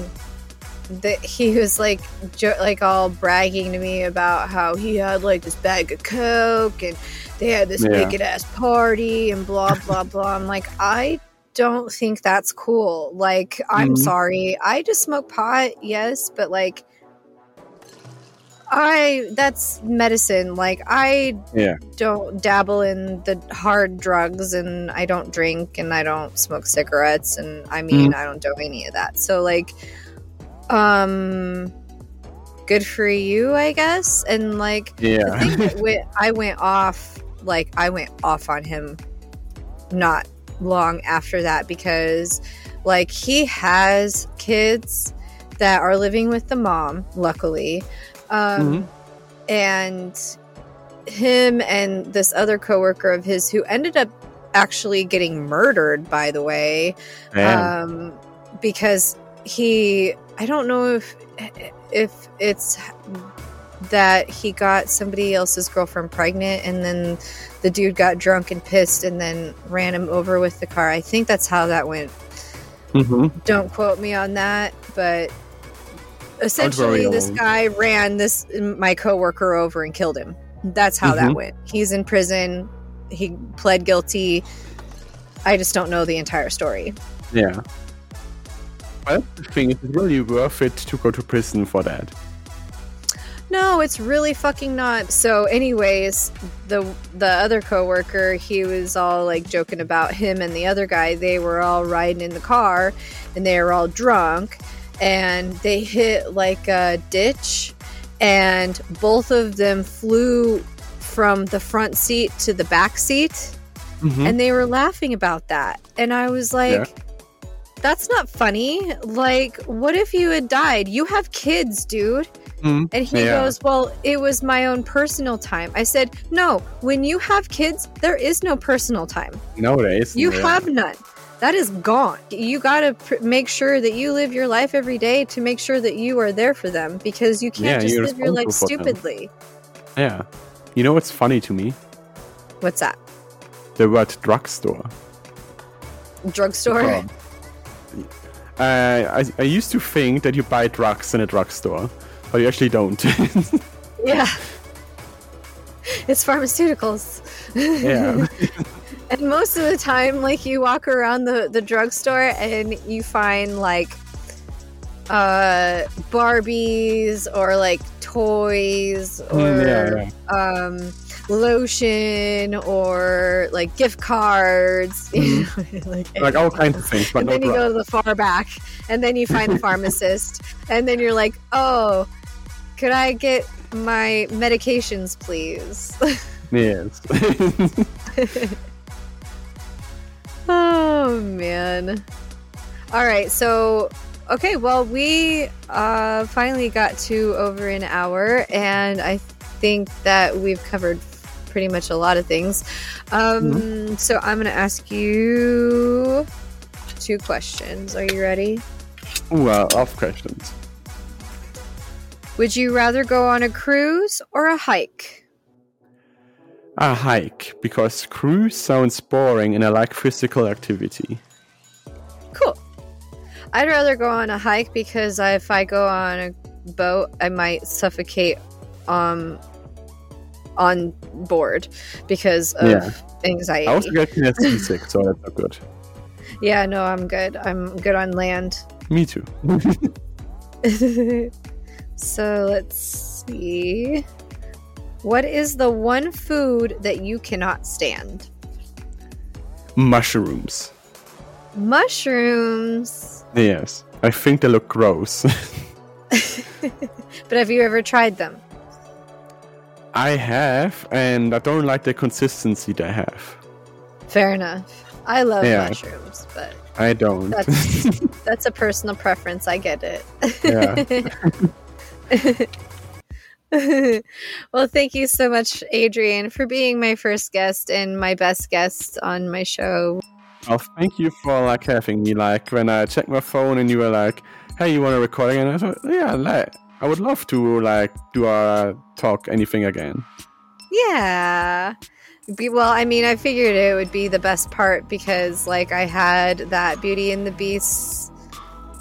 the, he was like, jo- like all bragging to me about how he had like this bag of Coke and they had this
Yeah.
big ass party and blah blah blah. I'm like, I don't think that's cool. Like, I'm
Mhm.
sorry. I just smoke pot, yes, but like I that's medicine. Like I
Yeah.
don't dabble in the hard drugs and I don't drink and I don't smoke cigarettes and I mean I don't do any of that. So like um good for you, I guess. And like
yeah.
went, I went off, like I went off on him not long after that because, like, he has kids that are living with the mom, luckily, um, and him and this other coworker of his who ended up actually getting murdered, by the way, um, because he I don't know if if it's that he got somebody else's girlfriend pregnant and then the dude got drunk and pissed and then ran him over with the car. I think that's how that went.
hmm
Don't quote me on that, but essentially this guy ran this my coworker over and killed him. That's how that
Mhm.
went. He's in prison. He pled guilty. I just don't know the entire story.
Yeah. Well, the thing. Is it really worth it to go to prison for that?
No, it's really fucking not. So, anyways, the the other coworker, he was all like joking about him and the other guy. They were all riding in the car, and they were all drunk, and they hit like a ditch, and both of them flew from the front seat to the back seat,
Mhm.
and they were laughing about that. And I was like.
Yeah.
That's not funny. Like, what if you had died? You have kids, dude.
Mhm.
And he
Yeah.
goes, Well, it was my own personal time. I said, No, when you have kids, there is no personal time.
Nowadays.
You
yeah.
have none. That is gone. You got to pr- make sure that you live your life every day to make sure that you are there for them because you can't
Yeah,
just live your life
for them.
stupidly.
Yeah. You know what's funny to me?
What's that?
The word drugstore.
Drugstore?
Uh, I, I used to think that you buy drugs in a drugstore, but you actually don't.
Yeah. It's pharmaceuticals.
yeah.
And most of the time, like you walk around the the drugstore and you find like uh Barbies or like toys or
Mm, yeah, yeah.
um lotion or like gift cards, you know, like,
Like all kinds of things, but
and
no
then you go to the far back and then you find the pharmacist and then you're like, "Oh, could I get my medications, please?"
Yes.
Oh man. All right, so okay, well we uh finally got to over an hour and I think that we've covered pretty much a lot of things. Um so I'm going to ask you two questions. Are you ready?
Uh, off questions.
Would you rather go on a cruise or a hike?
A hike, because cruise sounds boring and I like physical activity.
Cool. I'd rather go on a hike because if I go on a boat, I might suffocate um on board because of
Yeah.
anxiety.
I also get kind of seasick, so that's not good.
yeah, no, I'm good. I'm good on land.
Me too.
so let's see. What is the one food that you cannot stand?
Mushrooms.
Mushrooms.
Yes. I think they look gross.
But have you ever tried them?
I have, and I don't like the consistency they have.
Fair enough. I love
Yeah.
mushrooms, but
I don't.
that's that's a personal preference. I get it. Yeah. well, thank you so much, Adrian, for being my first guest and my best guest on my show.
well, thank you for like having me. Like when I checked my phone and you were like, "Hey, you want to record again?" I thought, "Yeah, like, I would love to like do a talk anything again."
Yeah. Be, well, I mean, I figured it would be the best part because, like, I had that Beauty and the Beast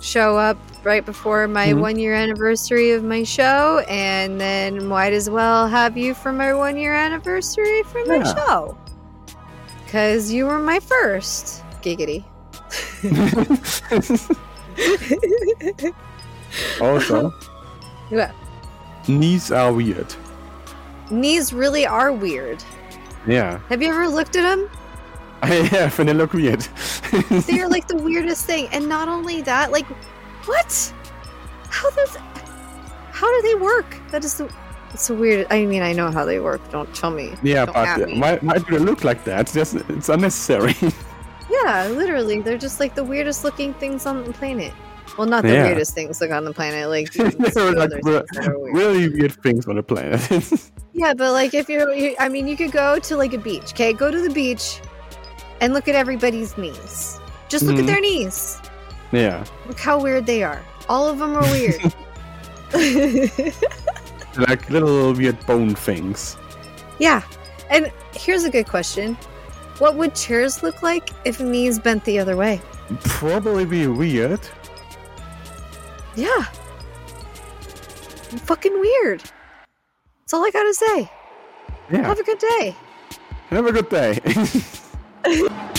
show up right before my
Mhm.
one year anniversary of my show, and then might as well have you for my one year anniversary for my
Yeah.
show. Because you were my first. Giggity.
also,
Yeah.
knees are weird.
Knees really are weird.
Yeah,
Have you ever looked at them?
I have, and they look weird.
they are like the weirdest thing and not only that like what how does how do they work that is the it's so weird i mean i know how they work don't tell me
yeah,
Don't
but
me.
why, why do they look like that? It's, just—it's unnecessary.
yeah literally they're just like the weirdest looking things on the planet well not the
Yeah.
weirdest things like on the planet like
like
other
re-
things that are weird.
really weird things on the planet.
yeah but like if you're you, i mean you could go to like a beach okay go to the beach and look at everybody's knees just look at
Mhm.
their knees
yeah,
look how weird they are all of them are weird
like little weird bone things.
Yeah. And here's a good question. What would chairs look like if knees bent the other way?
Probably be weird.
Yeah. I'm Fucking weird. That's all I gotta say.
Yeah.
Have a good day.
Have a good day.